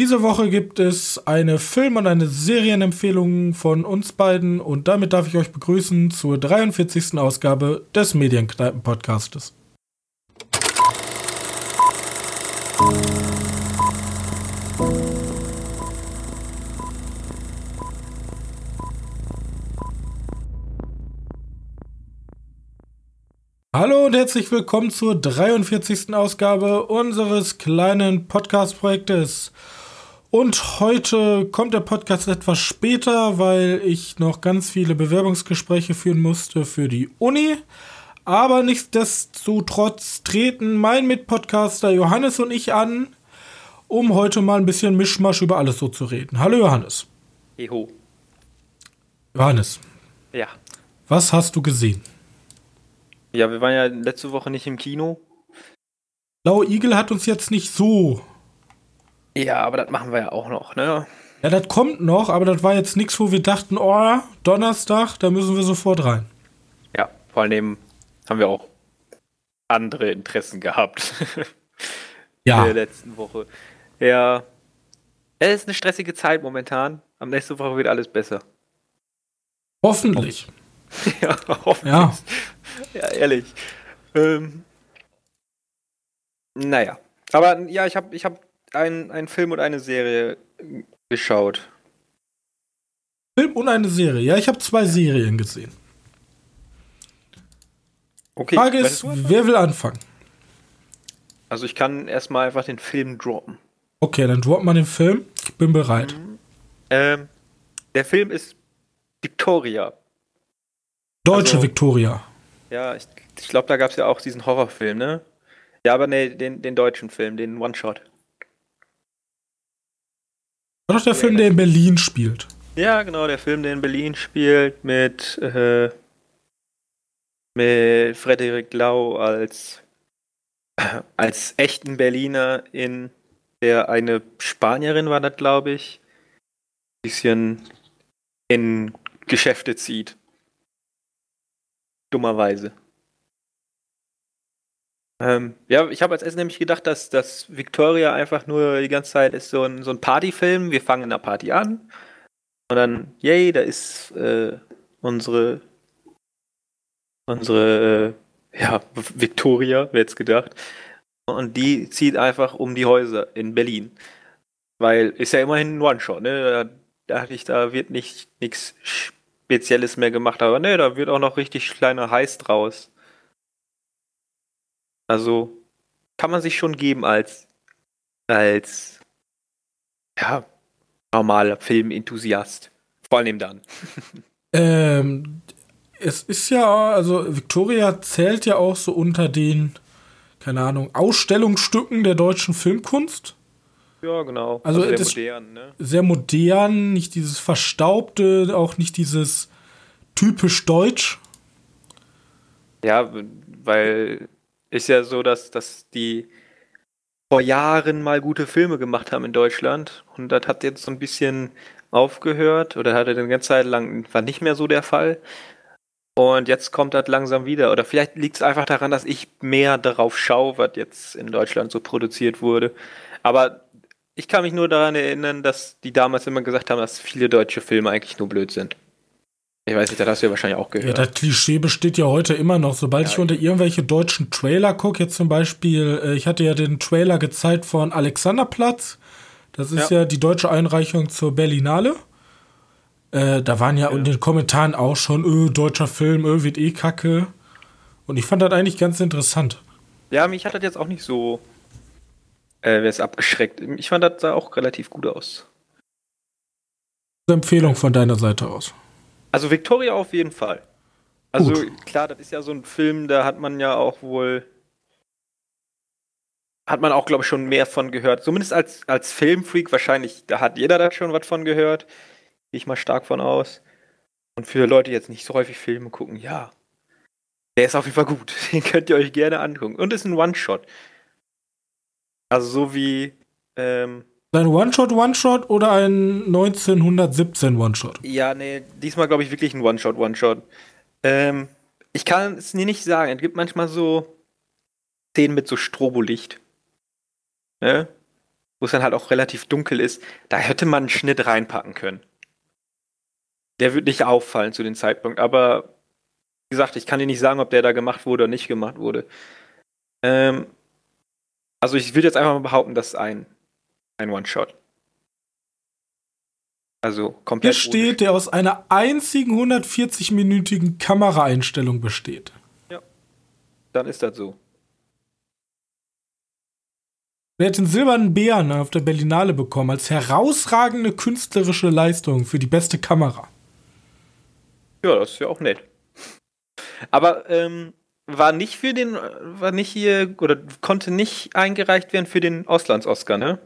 Diese Woche gibt es eine Film- und eine Serienempfehlung von uns beiden und damit darf ich euch begrüßen zur 43. Ausgabe des Medienkneipen-Podcastes. Hallo und herzlich willkommen zur 43. Ausgabe unseres kleinen Podcast-Projektes. Und heute kommt der Podcast etwas später, weil ich noch ganz viele Bewerbungsgespräche führen musste für die Uni. Aber nichtsdestotrotz treten mein Mitpodcaster Johannes und ich an, um heute mal ein bisschen Mischmasch über alles so zu reden. Hallo Johannes. Eho. Johannes. Ja. Was hast du gesehen? Ja, wir waren ja letzte Woche nicht im Kino. Blaue Igel hat uns jetzt nicht so. Ja, aber das machen wir ja auch noch, ne? Ja, das kommt noch, aber das war jetzt nichts, wo wir dachten, oh, Donnerstag, da müssen wir sofort rein. Ja, vor allem haben wir auch andere Interessen gehabt. ja. In der letzten Woche. Ja. Es ist eine stressige Zeit momentan. Am nächsten Woche wird alles besser. Hoffentlich. ja, hoffentlich. Ja. Ja, ehrlich. Ähm, naja. Aber ja, ich habe ich hab einen Film und eine Serie geschaut. Film und eine Serie. Ja, ich habe zwei Serien gesehen. Okay. Frage ist, wer will anfangen? Also ich kann erstmal einfach den Film droppen. Okay, dann droppen wir den Film. Ich bin bereit. Mhm. Ähm, der Film ist Victoria. Deutsche Also- Victoria. Ja, ich, ich glaube, da gab es ja auch diesen Horrorfilm, ne? Ja, aber ne, den, den deutschen Film, den One-Shot. War doch der Film, der in Berlin spielt. Ja, genau, der Film, der in Berlin spielt, mit, äh, mit Frederik Lau als, als echten Berliner in der eine Spanierin war das, glaube ich, bisschen in Geschäfte zieht. Dummerweise. Ähm, ja, ich habe als erstes nämlich gedacht, dass, dass Victoria einfach nur die ganze Zeit ist so ein, so ein Partyfilm. Wir fangen in einer Party an. Und dann, yay, da ist äh, unsere, unsere, äh, ja, Victoria, wer jetzt gedacht. Und die zieht einfach um die Häuser in Berlin. Weil ist ja immerhin ein One-Shot, ne? Da dachte ich, da wird nicht nichts Spezielles mehr gemacht, aber ne, da wird auch noch richtig kleiner Heiß draus. Also kann man sich schon geben als als ja normaler Filmenthusiast. Vor allem dann. Ähm, es ist ja, also Victoria zählt ja auch so unter den, keine Ahnung, Ausstellungsstücken der deutschen Filmkunst. Ja, genau. Also sehr das- modern, ne? Sehr modern, nicht dieses Verstaubte, auch nicht dieses typisch deutsch. Ja, weil ist ja so, dass, dass die vor Jahren mal gute Filme gemacht haben in Deutschland und das hat jetzt so ein bisschen aufgehört oder hatte eine ganze Zeit lang war nicht mehr so der Fall. Und jetzt kommt das langsam wieder. Oder vielleicht liegt es einfach daran, dass ich mehr darauf schaue, was jetzt in Deutschland so produziert wurde. Aber ich kann mich nur daran erinnern, dass die damals immer gesagt haben, dass viele deutsche Filme eigentlich nur blöd sind. Ich weiß nicht, das hast du ja wahrscheinlich auch Ja, gehört. das Klischee besteht ja heute immer noch. Sobald Ja, ich unter irgendwelche deutschen Trailer gucke, jetzt zum Beispiel, äh, ich hatte ja den Trailer gezeigt von Alexanderplatz. Das ist ja, Ja. die deutsche Einreichung zur Berlinale. Äh, da waren ja, Ja. in den Kommentaren auch schon, öh, deutscher Film, öh, wird eh kacke. Und ich fand das eigentlich ganz interessant. Ja, mich hat das jetzt auch nicht so äh, wer ist abgeschreckt. Ich fand, das sah auch relativ gut aus. Empfehlung von deiner Seite aus. Also Victoria auf jeden Fall. Also Gut. klar, das ist ja so ein Film, da hat man ja auch wohl hat man auch, glaube ich, schon mehr von gehört. Zumindest als, als Filmfreak wahrscheinlich, da hat jeder da schon was von gehört. Gehe ich mal stark von aus. Und für Leute, die jetzt nicht so häufig Filme gucken, ja. Der ist auf jeden Fall gut. Den könnt ihr euch gerne angucken. Und ist ein One-Shot. Also so wie ähm, Ein One-Shot, One-Shot oder ein 1917 One-Shot? Ja, nee, diesmal glaube ich wirklich ein One-Shot, One-Shot. Ähm, ich kann es dir nicht sagen. Es gibt manchmal so Szenen mit so Strobolicht. Ne? wo es dann halt auch relativ dunkel ist, da hätte man einen Schnitt reinpacken können. Der wird nicht auffallen zu dem Zeitpunkt, aber wie gesagt, ich kann dir nicht sagen, ob der da gemacht wurde oder nicht gemacht wurde. Ähm, also ich würde jetzt einfach mal behaupten, das ist ein, ein One-Shot. Also komplett. Hier steht, der aus einer einzigen 140-minütigen Kameraeinstellung besteht. Ja. Dann ist das so. Er hat den silbernen Bären auf der Berlinale bekommen als herausragende künstlerische Leistung für die beste Kamera. Ja, das ist ja auch nett. Aber ähm, war nicht für den, war nicht hier, oder konnte nicht eingereicht werden für den Auslands-Oscar, ne?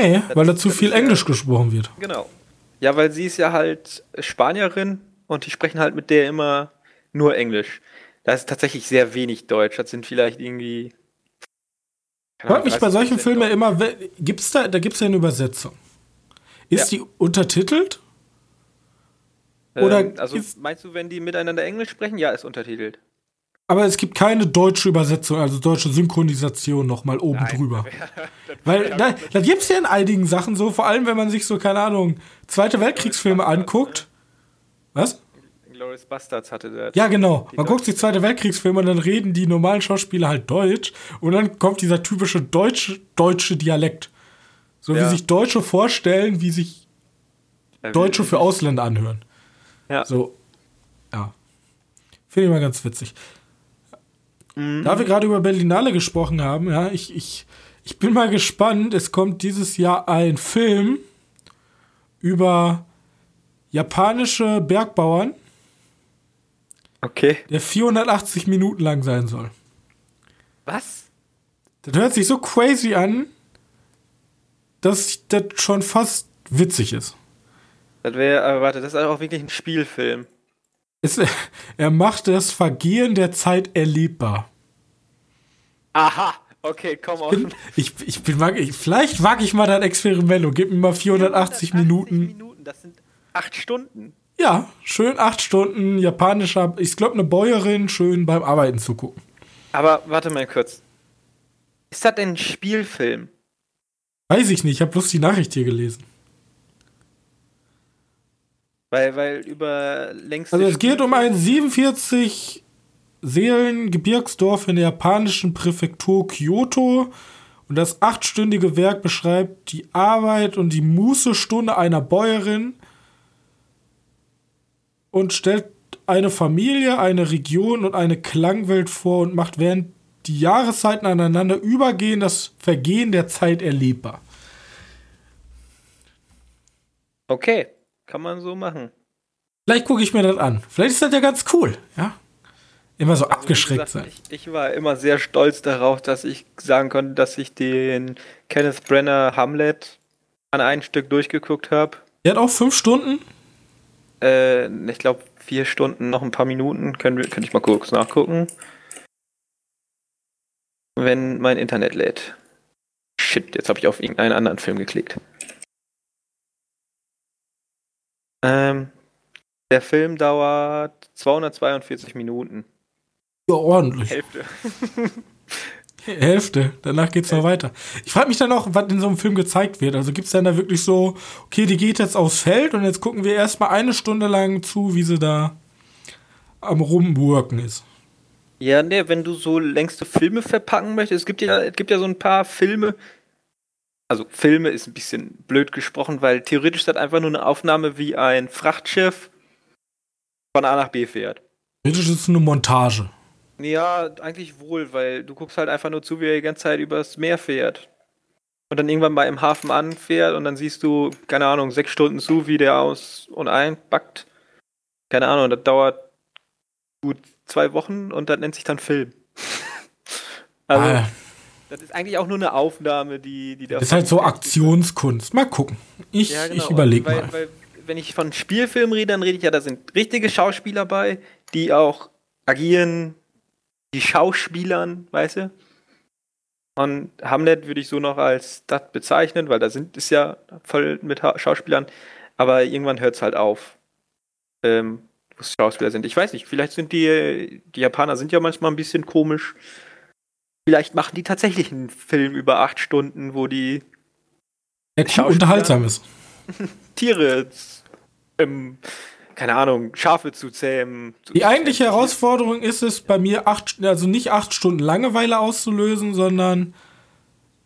Nee, weil da zu viel Englisch gesprochen wird. Genau. Ja, weil sie ist ja halt Spanierin und die sprechen halt mit der immer nur Englisch. Da ist tatsächlich sehr wenig Deutsch. Das sind vielleicht irgendwie Hört mich bei solchen Filmen ja immer, gibt's da, da gibt es ja eine Übersetzung. Ist ja. die untertitelt? Oder ähm, also meinst du, wenn die miteinander Englisch sprechen? Ja, ist untertitelt. Aber es gibt keine deutsche Übersetzung, also deutsche Synchronisation nochmal oben Nein, drüber. Weil da, da gibt es ja in einigen Sachen so, vor allem wenn man sich so, keine Ahnung, Zweite Weltkriegsfilme anguckt. Was? Glorious Bastards hatte der. Ja, genau. Man guckt sich Zweite Weltkriegsfilme und dann reden die normalen Schauspieler halt Deutsch und dann kommt dieser typische deutsche, deutsche Dialekt. So ja. wie sich Deutsche vorstellen, wie sich Deutsche für Ausländer anhören. Ja. So, ja. Finde ich mal ganz witzig. Mhm. Da wir gerade über Berlinale gesprochen haben, ja, ich, ich, ich bin mal gespannt. Es kommt dieses Jahr ein Film über japanische Bergbauern Okay. Der 480 Minuten lang sein soll. Was? Das hört sich so crazy an, dass das schon fast witzig ist. Das wäre, aber warte, das ist auch wirklich ein Spielfilm. Es, er macht das Vergehen der Zeit erlebbar. Aha, okay, komm auf. Ich, ich bin, ich, vielleicht wage ich mal dein Experiment und gib mir mal 480, 480 Minuten. Minuten. Das sind acht Stunden. Ja, schön acht Stunden japanischer, ich glaube, eine Bäuerin schön beim Arbeiten zugucken. Aber warte mal kurz. Ist das ein Spielfilm? Weiß ich nicht, ich habe bloß die Nachricht hier gelesen. Weil, weil über längst. Also es geht um ein 47 Seelen Gebirgsdorf in der japanischen Präfektur Kyoto. Und das achtstündige Werk beschreibt die Arbeit und die Mußestunde einer Bäuerin und stellt eine Familie, eine Region und eine Klangwelt vor und macht während die Jahreszeiten aneinander übergehen das Vergehen der Zeit erlebbar. Okay, kann man so machen. Vielleicht gucke ich mir das an. Vielleicht ist das ja ganz cool, ja. Immer so also, abgeschreckt gesagt, sein. Ich, ich, war immer sehr stolz darauf, dass ich sagen konnte, dass ich den Kenneth Brenner Hamlet an ein Stück durchgeguckt habe. Der hat auch fünf Stunden? Äh, ich glaube, vier Stunden, noch ein paar Minuten. Können wir, könnte ich mal kurz nachgucken. Wenn mein Internet lädt. Shit, jetzt habe ich auf irgendeinen anderen Film geklickt. Ähm, der Film dauert 242 Minuten. Ja, ordentlich. Hälfte. Hälfte. Danach geht's noch weiter. Ich frage mich dann auch, was in so einem Film gezeigt wird. Also gibt's dann da wirklich so, okay, die geht jetzt aufs Feld und jetzt gucken wir erstmal eine Stunde lang zu, wie sie da am Rumworken ist. Ja, ne, wenn du so längste Filme verpacken möchtest, es gibt ja, es gibt ja so ein paar Filme, also Filme ist ein bisschen blöd gesprochen, weil theoretisch ist das einfach nur eine Aufnahme, wie ein Frachtschiff von A nach B fährt. Theoretisch ist es eine Montage. Ja, eigentlich wohl, weil du guckst halt einfach nur zu, wie er die ganze Zeit übers Meer fährt. Und dann irgendwann mal im Hafen anfährt und dann siehst du, keine Ahnung, sechs Stunden zu, wie der aus und einpackt. Keine Ahnung, das dauert gut zwei Wochen und das nennt sich dann Film. also, ah. Das ist eigentlich auch nur eine Aufnahme, die, die Das ist halt so Aktionskunst. Mal gucken. Ich, ja, genau. ich überlege mal. Weil, wenn ich von Spielfilmen rede, dann rede ich ja, da sind richtige Schauspieler bei, die auch agieren, die Schauspielern, weißt du? Und Hamlet würde ich so noch als das bezeichnen, weil da sind es ja voll mit Schauspielern. Aber irgendwann hört es halt auf, ähm, wo es Schauspieler sind. Ich weiß nicht, vielleicht sind die, die Japaner sind ja manchmal ein bisschen komisch. Vielleicht machen die tatsächlich einen Film über acht Stunden, wo die ja, unterhaltsam ist. Tiere, ähm, keine Ahnung, Schafe zu zähmen. Zu die eigentliche Herausforderung ist es, bei mir acht, also nicht acht Stunden Langeweile auszulösen, sondern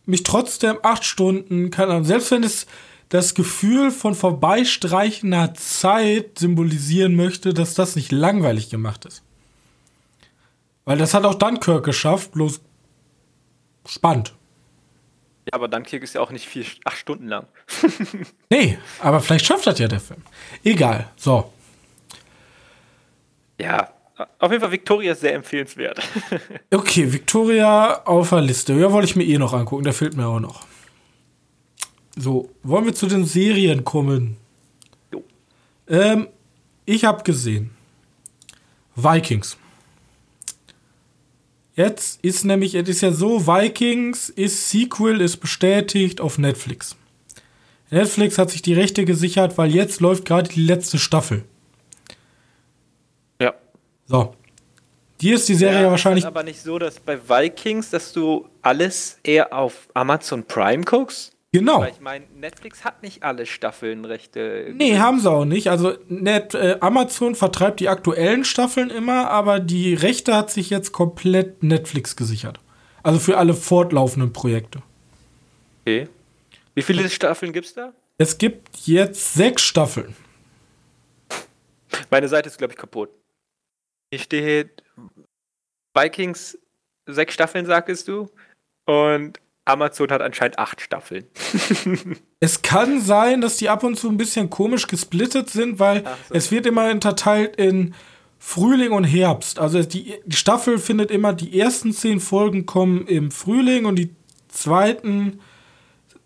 mich trotzdem acht Stunden, keine Ahnung, selbst wenn es das Gefühl von vorbeistreichender Zeit symbolisieren möchte, dass das nicht langweilig gemacht ist. Weil das hat auch Dunkirk geschafft, bloß spannend. Ja, aber Dunkirk ist ja auch nicht vier, acht Stunden lang. nee, aber vielleicht schafft das ja der Film. Egal, so. Ja, auf jeden Fall Victoria ist sehr empfehlenswert. okay, Victoria auf der Liste. Ja, wollte ich mir eh noch angucken, der fehlt mir auch noch. So, wollen wir zu den Serien kommen? Jo. Ähm, ich habe gesehen. Vikings. Jetzt ist nämlich, es ist ja so, Vikings ist Sequel, ist bestätigt auf Netflix. Netflix hat sich die Rechte gesichert, weil jetzt läuft gerade die letzte Staffel. Ja. So. Die ist die Serie ja, wahrscheinlich. Ist aber nicht so, dass bei Vikings, dass du alles eher auf Amazon Prime guckst? Genau. Weil ich meine, Netflix hat nicht alle Staffeln Rechte. Nee, haben sie auch nicht. Also Net, äh, Amazon vertreibt die aktuellen Staffeln immer, aber die Rechte hat sich jetzt komplett Netflix gesichert. Also für alle fortlaufenden Projekte. Okay. Wie viele Staffeln gibt's da? Es gibt jetzt sechs Staffeln. Meine Seite ist, glaube ich, kaputt. Hier steht Vikings sechs Staffeln, sagtest du. Und Amazon hat anscheinend acht Staffeln. es kann sein, dass die ab und zu ein bisschen komisch gesplittet sind, weil so. es wird immer unterteilt in Frühling und Herbst. Also die, die Staffel findet immer, die ersten zehn Folgen kommen im Frühling und die zweiten,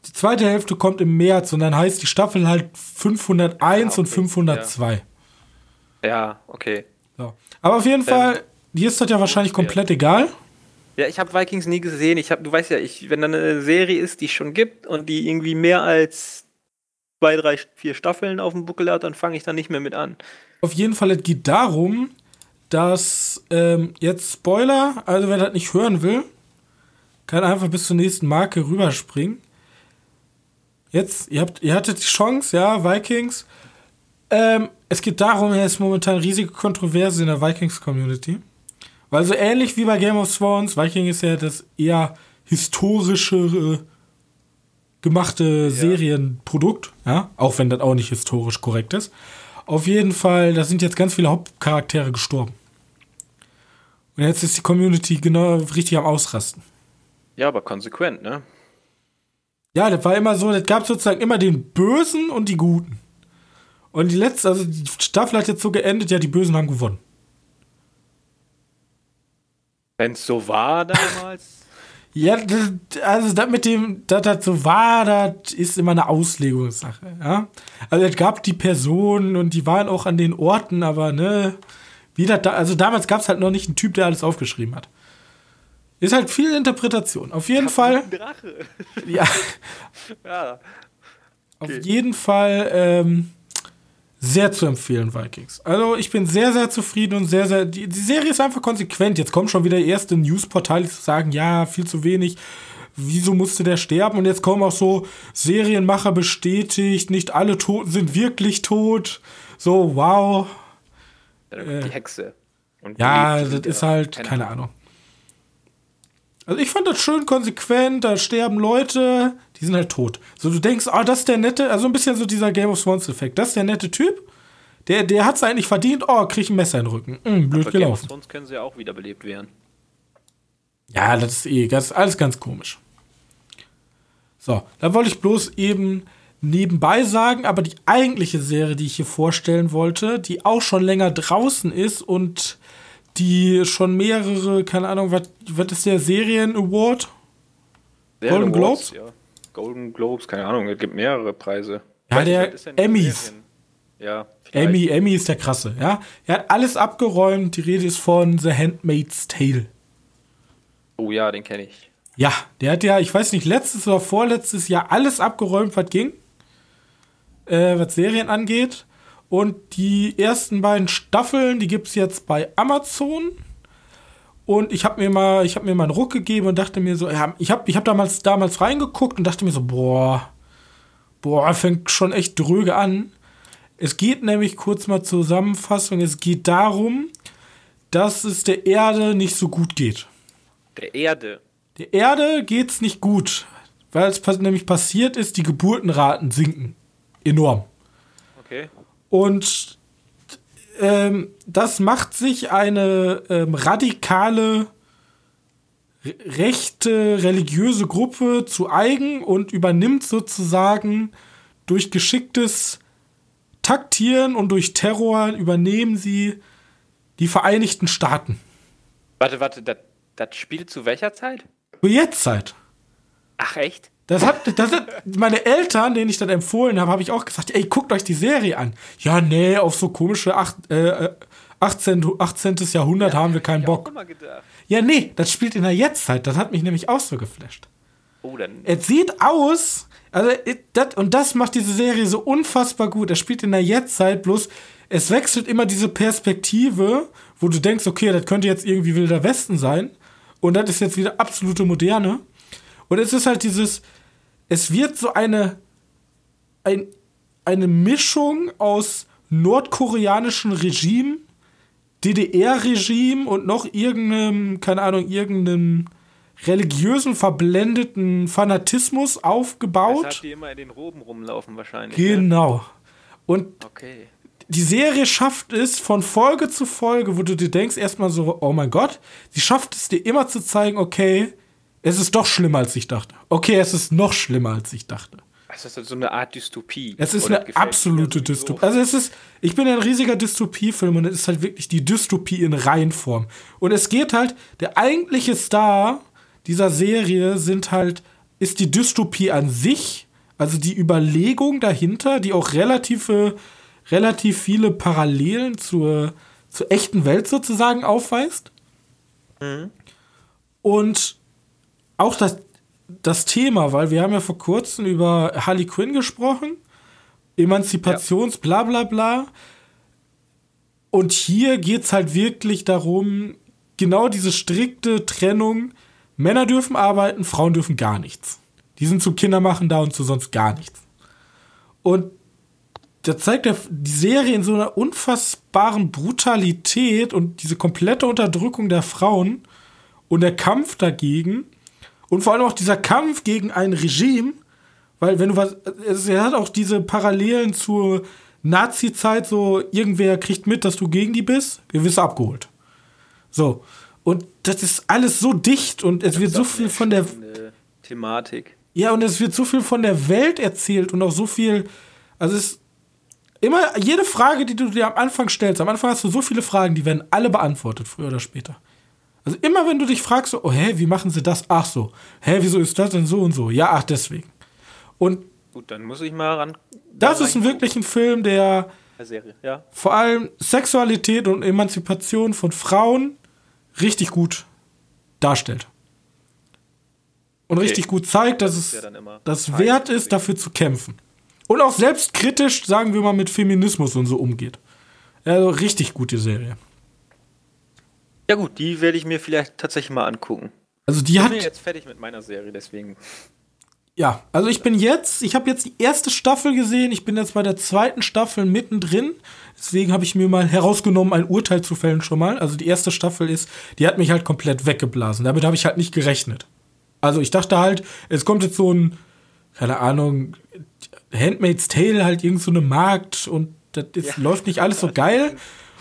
die zweite Hälfte kommt im März und dann heißt die Staffel halt 501 ja, und 502. Ja, ja okay. So. Aber auf jeden ähm, Fall, dir ist das ja wahrscheinlich komplett egal. Ja, ich habe Vikings nie gesehen. Ich habe, du weißt ja, ich, wenn da eine Serie ist, die es schon gibt und die irgendwie mehr als zwei, drei, vier Staffeln auf dem Buckel hat, dann fange ich da nicht mehr mit an. Auf jeden Fall, es geht darum, dass ähm, jetzt Spoiler, also wer das nicht hören will, kann einfach bis zur nächsten Marke rüberspringen. Jetzt, ihr habt, ihr hattet die Chance, ja, Vikings. Ähm, es geht darum, es ist momentan riesige Kontroverse in der Vikings-Community. Weil so ähnlich wie bei Game of Thrones, Viking ist ja das eher historische gemachte ja. Serienprodukt, ja, auch wenn das auch nicht historisch korrekt ist. Auf jeden Fall, da sind jetzt ganz viele Hauptcharaktere gestorben. Und jetzt ist die Community genau richtig am Ausrasten. Ja, aber konsequent, ne? Ja, das war immer so, das gab sozusagen immer den Bösen und die Guten. Und die letzte, also die Staffel hat jetzt so geendet, ja, die Bösen haben gewonnen. Wenn es so war damals. ja, also das mit dem, dass das so war, das ist immer eine Auslegungssache, ja. Also es gab die Personen und die waren auch an den Orten, aber ne, wie das da, also damals gab es halt noch nicht einen Typ, der alles aufgeschrieben hat. Ist halt viel Interpretation. Auf jeden Fall. Drache. ja. ja. Okay. Auf jeden Fall ähm, sehr zu empfehlen, Vikings. Also ich bin sehr, sehr zufrieden und sehr, sehr. Die, die Serie ist einfach konsequent. Jetzt kommen schon wieder erste Newsportale, die sagen, ja, viel zu wenig. Wieso musste der sterben? Und jetzt kommen auch so Serienmacher bestätigt, nicht alle Toten sind wirklich tot. So, wow. Ja, die äh, Hexe. ja, das ist halt, keine Ahnung. Also ich fand das schön konsequent, da sterben Leute, die sind halt tot. So du denkst, ah, oh, das ist der nette, also ein bisschen so dieser Game of Thrones Effekt. Das ist der nette Typ. Der, der hat es eigentlich verdient. Oh, krieg ich ein Messer in den Rücken. Mm, blöd Aber gelaufen. Game of Thrones können sie ja auch wiederbelebt werden. Ja, das ist eh, das ist alles ganz komisch. So, da wollte ich bloß eben nebenbei sagen, aber die eigentliche Serie, die ich hier vorstellen wollte, die auch schon länger draußen ist und die schon mehrere, keine Ahnung, was, was ist der Serien Award? Golden Globes? Ja. Golden Globes, keine Ahnung, es gibt mehrere Preise. Ja, der Emmys. Ja. Emmy, Emmy ist der krasse, ja. Er hat alles abgeräumt. Die Rede ist von The Handmaid's Tale. Oh ja, den kenne ich. Ja, der hat ja, ich weiß nicht, letztes oder vorletztes Jahr alles abgeräumt, was ging. Äh, was Serien angeht. Und die ersten beiden Staffeln, die gibt es jetzt bei Amazon. Und ich habe mir mal, ich habe mir mal einen Ruck gegeben und dachte mir so, ja, ich habe ich hab damals, damals reingeguckt und dachte mir so, boah, boah, fängt schon echt dröge an. Es geht nämlich kurz mal Zusammenfassung, es geht darum, dass es der Erde nicht so gut geht. Der Erde? Der Erde geht's nicht gut, weil es nämlich passiert ist, die Geburtenraten sinken enorm. Okay. Und ähm, das macht sich eine ähm, radikale rechte religiöse Gruppe zu eigen und übernimmt sozusagen durch geschicktes Taktieren und durch Terror übernehmen sie die Vereinigten Staaten. Warte, warte, das, das spielt zu welcher Zeit? Zu Jetztzeit. Ach echt? Das hat, das hat meine Eltern, denen ich das empfohlen habe, habe ich auch gesagt, ey, guckt euch die Serie an. Ja, nee, auf so komische acht, äh, 18, 18. Jahrhundert ja, haben wir keinen Bock. Ja, nee, das spielt in der Jetztzeit. Das hat mich nämlich auch so geflasht. Oh, dann. Es sieht aus, also, das, und das macht diese Serie so unfassbar gut. Er spielt in der Jetztzeit, bloß es wechselt immer diese Perspektive, wo du denkst, okay, das könnte jetzt irgendwie Wilder Westen sein. Und das ist jetzt wieder absolute Moderne. Und es ist halt dieses, es wird so eine, ein, eine Mischung aus nordkoreanischem Regime, DDR-Regime und noch irgendeinem, keine Ahnung, irgendeinem religiösen, verblendeten Fanatismus aufgebaut. Das hat die immer in den Roben rumlaufen wahrscheinlich. Genau. Und okay. die Serie schafft es von Folge zu Folge, wo du dir denkst erstmal so, oh mein Gott, sie schafft es dir immer zu zeigen, okay, es ist doch schlimmer, als ich dachte. Okay, es ist noch schlimmer, als ich dachte. Es ist so eine Art Dystopie. Es ist eine absolute Dystopie. Also es ist, ich bin ein riesiger Dystopiefilm und es ist halt wirklich die Dystopie in Reihenform. Und es geht halt, der eigentliche Star dieser Serie sind halt, ist die Dystopie an sich, also die Überlegung dahinter, die auch relative, relativ viele Parallelen zur, zur echten Welt sozusagen aufweist. Mhm. Und auch das, das Thema, weil wir haben ja vor kurzem über Harley Quinn gesprochen, Emanzipations, ja. bla bla bla. Und hier geht es halt wirklich darum, genau diese strikte Trennung, Männer dürfen arbeiten, Frauen dürfen gar nichts. Die sind zum Kindermachen da und zu sonst gar nichts. Und da zeigt die Serie in so einer unfassbaren Brutalität und diese komplette Unterdrückung der Frauen und der Kampf dagegen und vor allem auch dieser Kampf gegen ein Regime, weil wenn du was, er hat auch diese Parallelen zur Nazi-Zeit, so irgendwer kriegt mit, dass du gegen die bist, wir wirst abgeholt. So. Und das ist alles so dicht und es das wird so viel von der Thematik. Ja, und es wird so viel von der Welt erzählt und auch so viel, also es ist immer jede Frage, die du dir am Anfang stellst, am Anfang hast du so viele Fragen, die werden alle beantwortet, früher oder später. Also immer wenn du dich fragst, so, oh hä, wie machen sie das? Ach so. Hä, wieso ist das denn so und so? Ja, ach deswegen. Und Gut, dann muss ich mal ran. Das ist ein wirklich ein Film, der Serie, ja. vor allem Sexualität und Emanzipation von Frauen richtig gut darstellt. Und okay. richtig gut zeigt, dass es ja das wert ist, dafür zu kämpfen. Und auch selbstkritisch, sagen wir mal, mit Feminismus und so umgeht. Also richtig gute Serie. Ja gut, die werde ich mir vielleicht tatsächlich mal angucken. Also die hat. Ich bin jetzt fertig mit meiner Serie, deswegen. Ja, also ich bin jetzt, ich habe jetzt die erste Staffel gesehen, ich bin jetzt bei der zweiten Staffel mittendrin. Deswegen habe ich mir mal herausgenommen, ein Urteil zu fällen schon mal. Also die erste Staffel ist, die hat mich halt komplett weggeblasen. Damit habe ich halt nicht gerechnet. Also ich dachte halt, es kommt jetzt so ein, keine Ahnung, Handmaid's Tale, halt irgend so eine Markt und das ist, ja. läuft nicht alles so geil.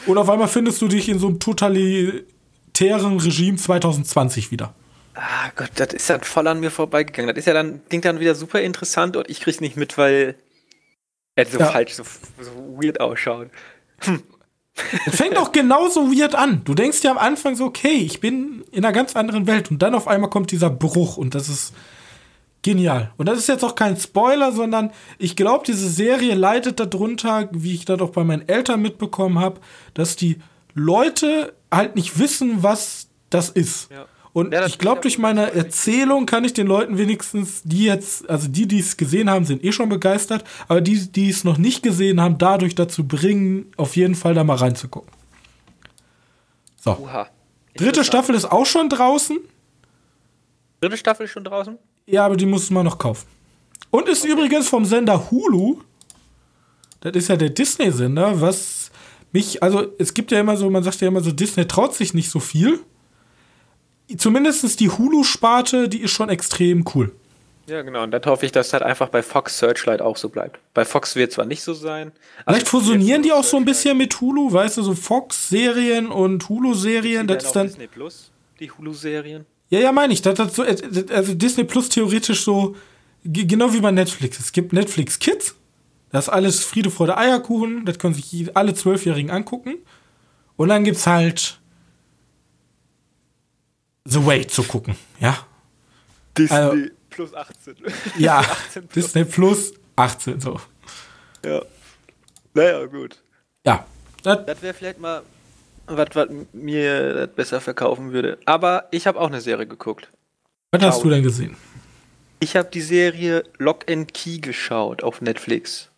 Und auf einmal findest du dich in so einem totali autoritären Regime 2020 wieder. Ah Gott, das ist dann voll an mir vorbeigegangen. Das ist ja dann, klingt dann wieder super interessant und ich krieg's nicht mit, weil er so ja. falsch, so, so weird ausschaut. Hm. Es fängt auch genauso weird an. Du denkst ja am Anfang so, okay, ich bin in einer ganz anderen Welt und dann auf einmal kommt dieser Bruch und das ist genial. Und das ist jetzt auch kein Spoiler, sondern ich glaube, diese Serie leitet darunter, wie ich das auch bei meinen Eltern mitbekommen habe, dass die Leute halt nicht wissen, was das ist. Ja. Und ja, ich glaube, durch meine Erzählung kann ich den Leuten wenigstens, die jetzt, also die, die es gesehen haben, sind eh schon begeistert, aber die, die es noch nicht gesehen haben, dadurch dazu bringen, auf jeden Fall da mal reinzugucken. So. Uha. Dritte Staffel ist auch schon draußen. Dritte Staffel ist schon draußen? Ja, aber die muss man noch kaufen. Und ist okay. übrigens vom Sender Hulu. Das ist ja der Disney-Sender, was mich, also es gibt ja immer so, man sagt ja immer so, Disney traut sich nicht so viel. Zumindest die Hulu-Sparte, die ist schon extrem cool. Ja, genau. Und dann hoffe ich, dass das halt einfach bei Fox Searchlight auch so bleibt. Bei Fox wird zwar nicht so sein. Vielleicht fusionieren die auch so ein bisschen mit Hulu, weißt du, so Fox-Serien und Hulu-Serien. Das ist dann. Disney Plus, die Hulu-Serien. Ja, ja, meine ich. Das, das so, also Disney Plus theoretisch so, genau wie bei Netflix. Es gibt Netflix Kids. Das ist alles Friede, Freude, Eierkuchen. Das können sich alle Zwölfjährigen angucken. Und dann gibt's halt The Way zu gucken, ja. Disney also, plus 18. Ja, 18 plus. Disney plus 18, so. Ja. Naja, gut. Ja. Das, das wäre vielleicht mal was, was mir das besser verkaufen würde. Aber ich habe auch eine Serie geguckt. Was hast du denn gesehen? Ich habe die Serie Lock and Key geschaut auf Netflix.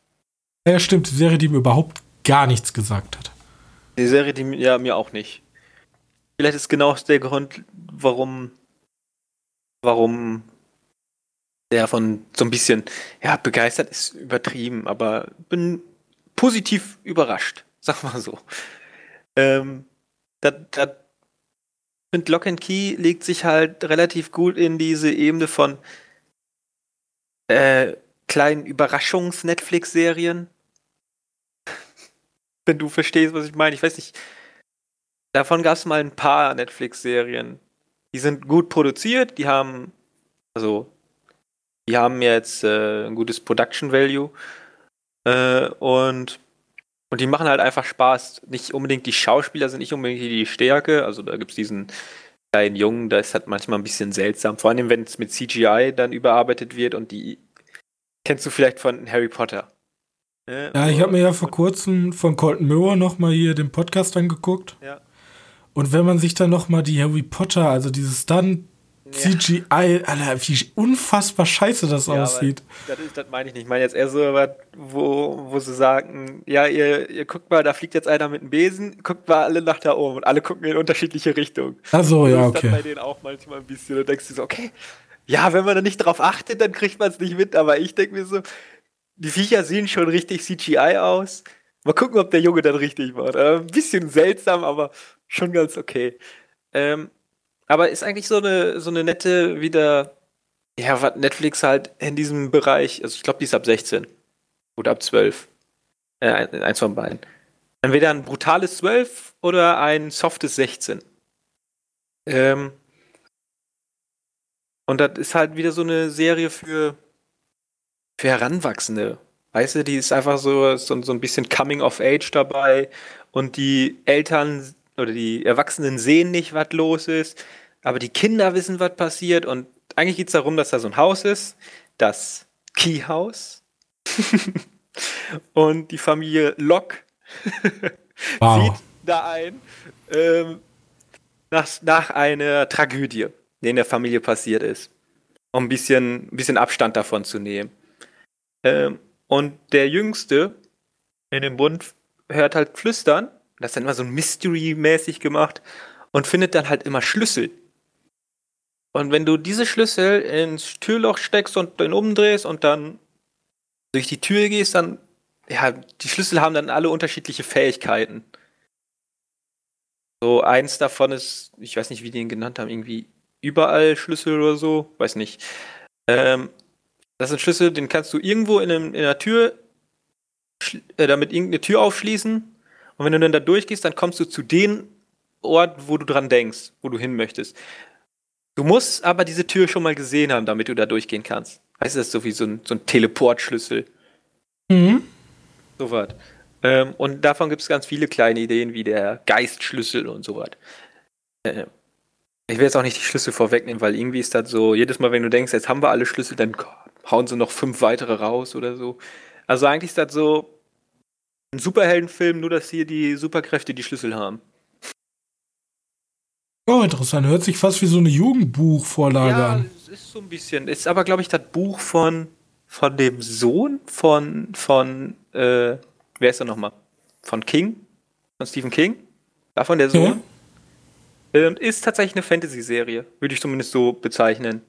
Ja, stimmt. Die Serie, die mir überhaupt gar nichts gesagt hat. Die Serie, die ja, mir auch nicht. Vielleicht ist genau der Grund, warum, warum der von so ein bisschen, ja, begeistert ist übertrieben, aber bin positiv überrascht, sag mal so. Ähm, das, das, und Lock and Key legt sich halt relativ gut in diese Ebene von äh, kleinen Überraschungs-Netflix-Serien. Wenn du verstehst, was ich meine. Ich weiß nicht. Davon gab es mal ein paar Netflix-Serien. Die sind gut produziert, die haben, also die haben jetzt äh, ein gutes Production Value äh, und, und die machen halt einfach Spaß. Nicht unbedingt die Schauspieler sind nicht unbedingt die Stärke. Also da gibt es diesen kleinen Jungen, da ist halt manchmal ein bisschen seltsam. Vor allem, wenn es mit CGI dann überarbeitet wird und die kennst du vielleicht von Harry Potter. Ne? Ja, ich habe mir ja vor kurzem von Colton Mirror nochmal hier den Podcast angeguckt. Ja. Und wenn man sich dann nochmal die Harry Potter, also dieses dann CGI, Alter, wie unfassbar scheiße das ja, aussieht. Das, das meine ich nicht. Ich meine jetzt eher so, wo, wo sie sagen, ja, ihr, ihr guckt mal, da fliegt jetzt einer mit einem Besen, guckt mal alle nach da oben und alle gucken in unterschiedliche Richtungen. Ach so, ja, okay. Das ist bei denen auch manchmal ein bisschen, da denkst du so, okay, ja, wenn man da nicht drauf achtet, dann kriegt man es nicht mit, aber ich denke mir so, die Viecher sehen schon richtig CGI aus. Mal gucken, ob der Junge dann richtig macht. Ein bisschen seltsam, aber schon ganz okay. Ähm, aber ist eigentlich so eine, so eine nette, wieder, ja, was Netflix halt in diesem Bereich, also ich glaube, die ist ab 16 oder ab 12. Äh, eins von beiden. Entweder ein brutales 12 oder ein softes 16. Ähm, und das ist halt wieder so eine Serie für, für Heranwachsende. Weißt du, die ist einfach so, so, so ein bisschen Coming of Age dabei und die Eltern oder die Erwachsenen sehen nicht, was los ist, aber die Kinder wissen, was passiert. Und eigentlich geht es darum, dass da so ein Haus ist, das Key House. und die Familie Locke wow. zieht da ein ähm, nach, nach einer Tragödie, die in der Familie passiert ist. Um ein bisschen, ein bisschen Abstand davon zu nehmen. Ähm, und der Jüngste in dem Bund hört halt flüstern das ist dann immer so Mystery-mäßig gemacht und findet dann halt immer Schlüssel. Und wenn du diese Schlüssel ins Türloch steckst und dann umdrehst und dann durch die Tür gehst, dann, ja, die Schlüssel haben dann alle unterschiedliche Fähigkeiten. So, eins davon ist, ich weiß nicht, wie die ihn genannt haben, irgendwie überall Schlüssel oder so, weiß nicht. Ähm, das ist ein Schlüssel, den kannst du irgendwo in, einem, in einer Tür, äh, damit irgendeine Tür aufschließen und wenn du dann da durchgehst, dann kommst du zu dem Ort, wo du dran denkst, wo du hin möchtest. Du musst aber diese Tür schon mal gesehen haben, damit du da durchgehen kannst. Weißt du, das ist so wie so ein, so ein Teleportschlüssel. Mhm. So was. Ähm, und davon gibt es ganz viele kleine Ideen, wie der Geistschlüssel und so was. Äh, ich will jetzt auch nicht die Schlüssel vorwegnehmen, weil irgendwie ist das so, jedes Mal, wenn du denkst, jetzt haben wir alle Schlüssel, dann hauen sie noch fünf weitere raus oder so. Also eigentlich ist das so, ein Superheldenfilm, nur dass hier die Superkräfte die Schlüssel haben. Oh, interessant. Hört sich fast wie so eine Jugendbuchvorlage ja, an. Ja, es ist so ein bisschen. Ist aber, glaube ich, das Buch von, von dem Sohn von, von äh, wer ist er nochmal? Von King? Von Stephen King? Davon der Sohn? Ähm, ist tatsächlich eine Fantasy-Serie, würde ich zumindest so bezeichnen.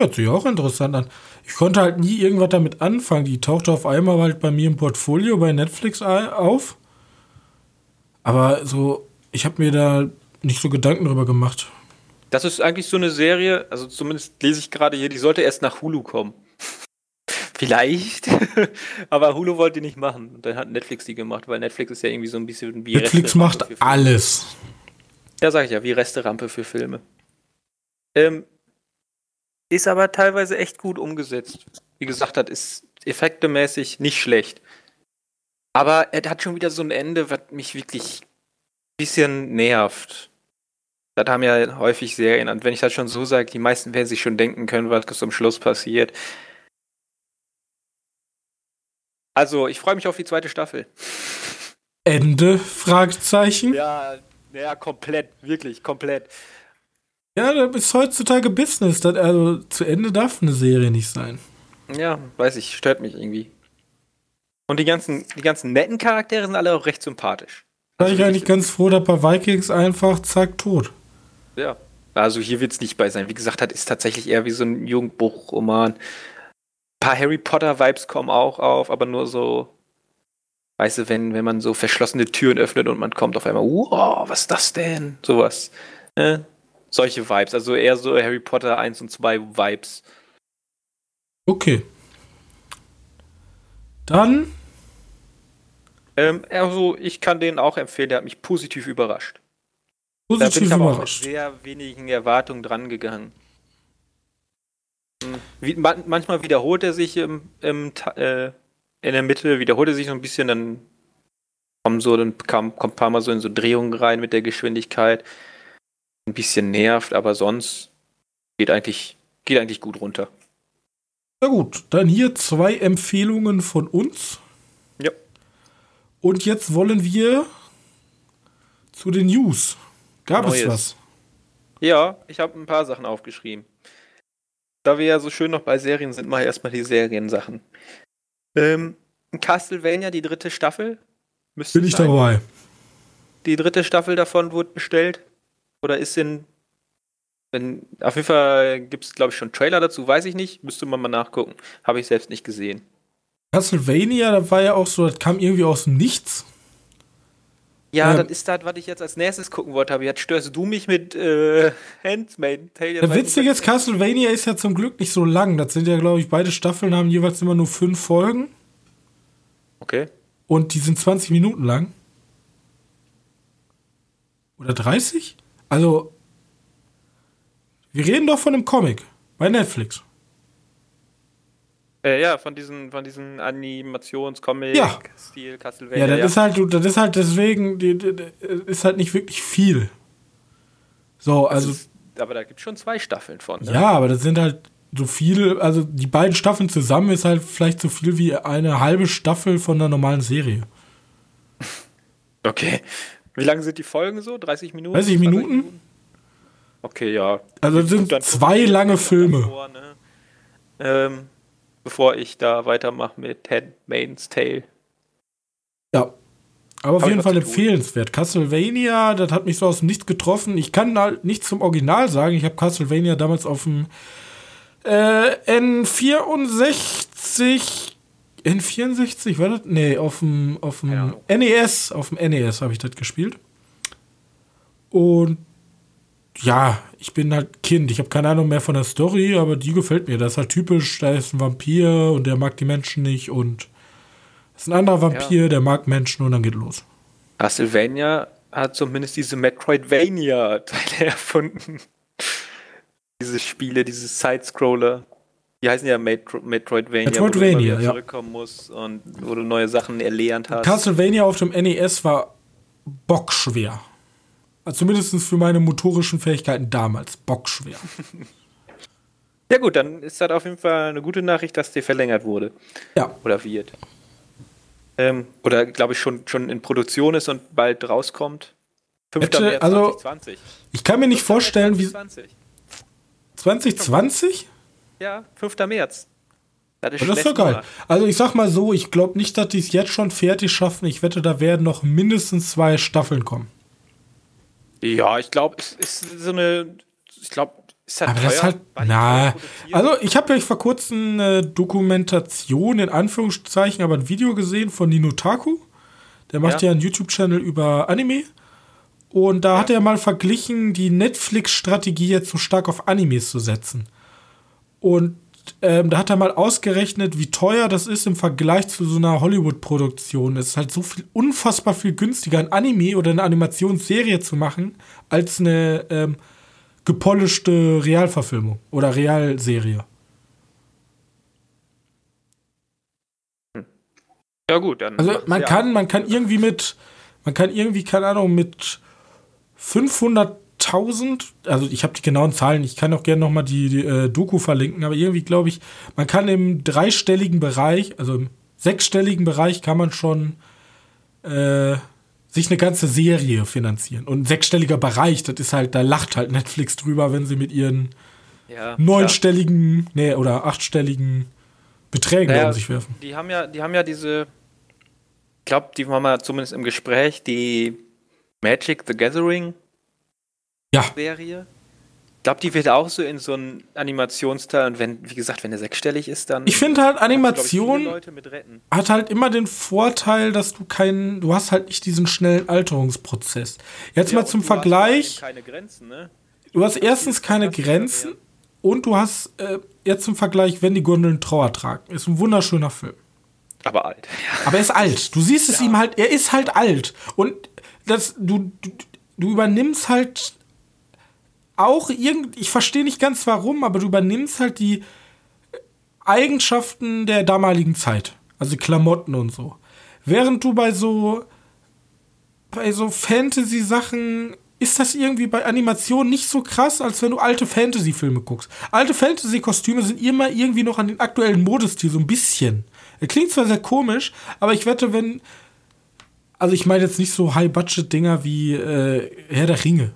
Hört sich auch interessant an. Ich konnte halt nie irgendwas damit anfangen. Die tauchte auf einmal halt bei mir im Portfolio bei Netflix auf. Aber so, ich habe mir da nicht so Gedanken drüber gemacht. Das ist eigentlich so eine Serie, also zumindest lese ich gerade hier, die sollte erst nach Hulu kommen. Vielleicht. Aber Hulu wollte die nicht machen. Und dann hat Netflix die gemacht, weil Netflix ist ja irgendwie so ein bisschen wie Netflix macht alles. Ja, sag ich ja, wie Resterampe für Filme. Ähm, ist aber teilweise echt gut umgesetzt. Wie gesagt hat, ist effektemäßig nicht schlecht. Aber er hat schon wieder so ein Ende, was mich wirklich ein bisschen nervt. Das haben ja häufig Serien. Und wenn ich das schon so sage, die meisten werden sich schon denken können, was zum Schluss passiert. Also, ich freue mich auf die zweite Staffel. Ende? Fragezeichen. Ja, ja, komplett, wirklich, komplett. Ja, das ist heutzutage Business. Das, also zu Ende darf eine Serie nicht sein. Ja, weiß ich, stört mich irgendwie. Und die ganzen, die ganzen netten Charaktere sind alle auch recht sympathisch. Da also ich eigentlich ganz froh, dass bei Vikings einfach zack tot. Ja. Also hier wird es nicht bei sein. Wie gesagt, das ist tatsächlich eher wie so ein Jugendbuchroman. Ein paar Harry Potter-Vibes kommen auch auf, aber nur so, weißt du, wenn, wenn man so verschlossene Türen öffnet und man kommt auf einmal, wow, was ist das denn? Sowas. Ne? Solche Vibes. Also eher so Harry Potter 1 und 2 Vibes. Okay. Dann. Ähm, also, ich kann den auch empfehlen, der hat mich positiv überrascht. Positiv da bin ich aber auch mit sehr wenigen Erwartungen dran gegangen. Hm. Wie, man, manchmal wiederholt er sich im, im, äh, in der Mitte, wiederholt er sich so ein bisschen, dann kommen so, dann kam, kommt ein paar Mal so in so Drehungen rein mit der Geschwindigkeit. Ein bisschen nervt, aber sonst geht eigentlich, geht eigentlich gut runter. Na gut, dann hier zwei Empfehlungen von uns. Ja. Und jetzt wollen wir zu den News. Gab Neues. es was? Ja, ich habe ein paar Sachen aufgeschrieben. Da wir ja so schön noch bei Serien sind, mache ich erstmal die Seriensachen. Ähm, Castlevania, die dritte Staffel. Bin ich sein. dabei. Die dritte Staffel davon wurde bestellt. Oder ist in. in auf jeden Fall gibt es, glaube ich, schon Trailer dazu, weiß ich nicht. Müsste man mal nachgucken. Habe ich selbst nicht gesehen. Castlevania, da war ja auch so, das kam irgendwie aus dem Nichts. Ja, ähm, das ist das, was ich jetzt als nächstes gucken wollte. Aber jetzt störst du mich mit äh, Handmaiden. Der Witzige ist, Castlevania ist ja zum Glück nicht so lang. Das sind ja, glaube ich, beide Staffeln haben jeweils immer nur fünf Folgen. Okay. Und die sind 20 Minuten lang. Oder 30? Also, wir reden doch von einem Comic bei Netflix. Äh, ja, von diesen, von diesen Animations-Comic-Stil ja. Castlevania. Ja, das ja. ist halt, das ist halt deswegen, die, die, ist halt nicht wirklich viel. So, also. Ist, aber da gibt es schon zwei Staffeln von. Ne? Ja, aber das sind halt so viele, also die beiden Staffeln zusammen ist halt vielleicht so viel wie eine halbe Staffel von einer normalen Serie. Okay. Wie lange sind die Folgen so? 30 Minuten? 30 Minuten? Minuten? Okay, ja. Also das sind zwei lange Filme. Vor, ne? ähm, bevor ich da weitermache mit Handmaid's Tale. Ja. Aber auf jeden Fall empfehlenswert. Castlevania, das hat mich so aus dem Nichts getroffen. Ich kann halt nichts zum Original sagen. Ich habe Castlevania damals auf dem äh, N64. N64, war das? Nee, auf dem, auf dem ja. NES. Auf dem NES habe ich das gespielt. Und ja, ich bin halt Kind. Ich habe keine Ahnung mehr von der Story, aber die gefällt mir. Das ist halt typisch. Da ist ein Vampir und der mag die Menschen nicht und ist ein anderer Vampir, ja. der mag Menschen und dann geht los. Castlevania hat zumindest diese Metroidvania-Teile erfunden. diese Spiele, diese Sidescroller. Die heißen ja Metro Metroidvania, Metroidvania, wo du zurückkommen musst und wo du neue Sachen erlernt hast. Castlevania auf dem NES war bockschwer. Also zumindest für meine motorischen Fähigkeiten damals bockschwer. Ja gut, dann ist das auf jeden Fall eine gute Nachricht, dass der verlängert wurde. Ja. Oder wird. Ähm, oder glaube ich schon, schon in Produktion ist und bald rauskommt. 5. Hätte, März also, 2020. Ich kann mir nicht vorstellen, wie. 2020? 2020? Ja, 5. März. Das ist, das ist doch geil. Also ich sag mal so, ich glaube nicht, dass die es jetzt schon fertig schaffen. Ich wette, da werden noch mindestens zwei Staffeln kommen. Ja, ich glaube, es ist so eine. Ich glaube, ist halt Aber teuer, das ist halt. Na, also ich habe ja vor kurzem eine Dokumentation in Anführungszeichen, aber ein Video gesehen von Nino Taku. Der macht ja, ja einen YouTube-Channel über Anime. Und da ja. hat er mal verglichen, die Netflix-Strategie jetzt so stark auf Animes zu setzen. Und ähm, da hat er mal ausgerechnet, wie teuer das ist im Vergleich zu so einer Hollywood-Produktion. Es ist halt so viel, unfassbar viel günstiger, ein Anime oder eine Animationsserie zu machen, als eine ähm, gepolischte Realverfilmung oder Realserie. Ja, gut, dann. Also man kann, man kann irgendwie mit, man kann irgendwie, keine Ahnung, mit 500 1000, also ich habe die genauen Zahlen, ich kann auch gerne nochmal die, die äh, Doku verlinken, aber irgendwie glaube ich, man kann im dreistelligen Bereich, also im sechsstelligen Bereich kann man schon äh, sich eine ganze Serie finanzieren. Und ein sechsstelliger Bereich, das ist halt, da lacht halt Netflix drüber, wenn sie mit ihren ja, neunstelligen, ja. nee, oder achtstelligen Beträgen naja, um sich werfen. Die haben ja, die haben ja diese, ich glaube, die waren mal zumindest im Gespräch, die Magic the Gathering ja. Serie. Ich glaube, die wird auch so in so einen Animationsteil und wenn, wie gesagt, wenn der sechsstellig ist, dann. Ich finde halt, Animation du, hat halt immer den Vorteil, dass du keinen, du hast halt nicht diesen schnellen Alterungsprozess. Jetzt ja, mal zum Vergleich. keine Grenzen, ne? Du hast erstens keine Grenzen und du hast äh, jetzt zum Vergleich, wenn die Gondeln Trauer tragen. Ist ein wunderschöner Film. Aber alt. Aber er ist alt. Du siehst es ja. ihm halt, er ist halt alt. Und das, du, du, du übernimmst halt auch irgend, ich verstehe nicht ganz warum, aber du übernimmst halt die Eigenschaften der damaligen Zeit. Also Klamotten und so. Während du bei so bei so Fantasy-Sachen ist das irgendwie bei Animationen nicht so krass, als wenn du alte Fantasy-Filme guckst. Alte Fantasy-Kostüme sind immer irgendwie noch an den aktuellen Modestil, so ein bisschen. Er klingt zwar sehr komisch, aber ich wette, wenn. Also, ich meine jetzt nicht so High-Budget-Dinger wie äh, Herr der Ringe.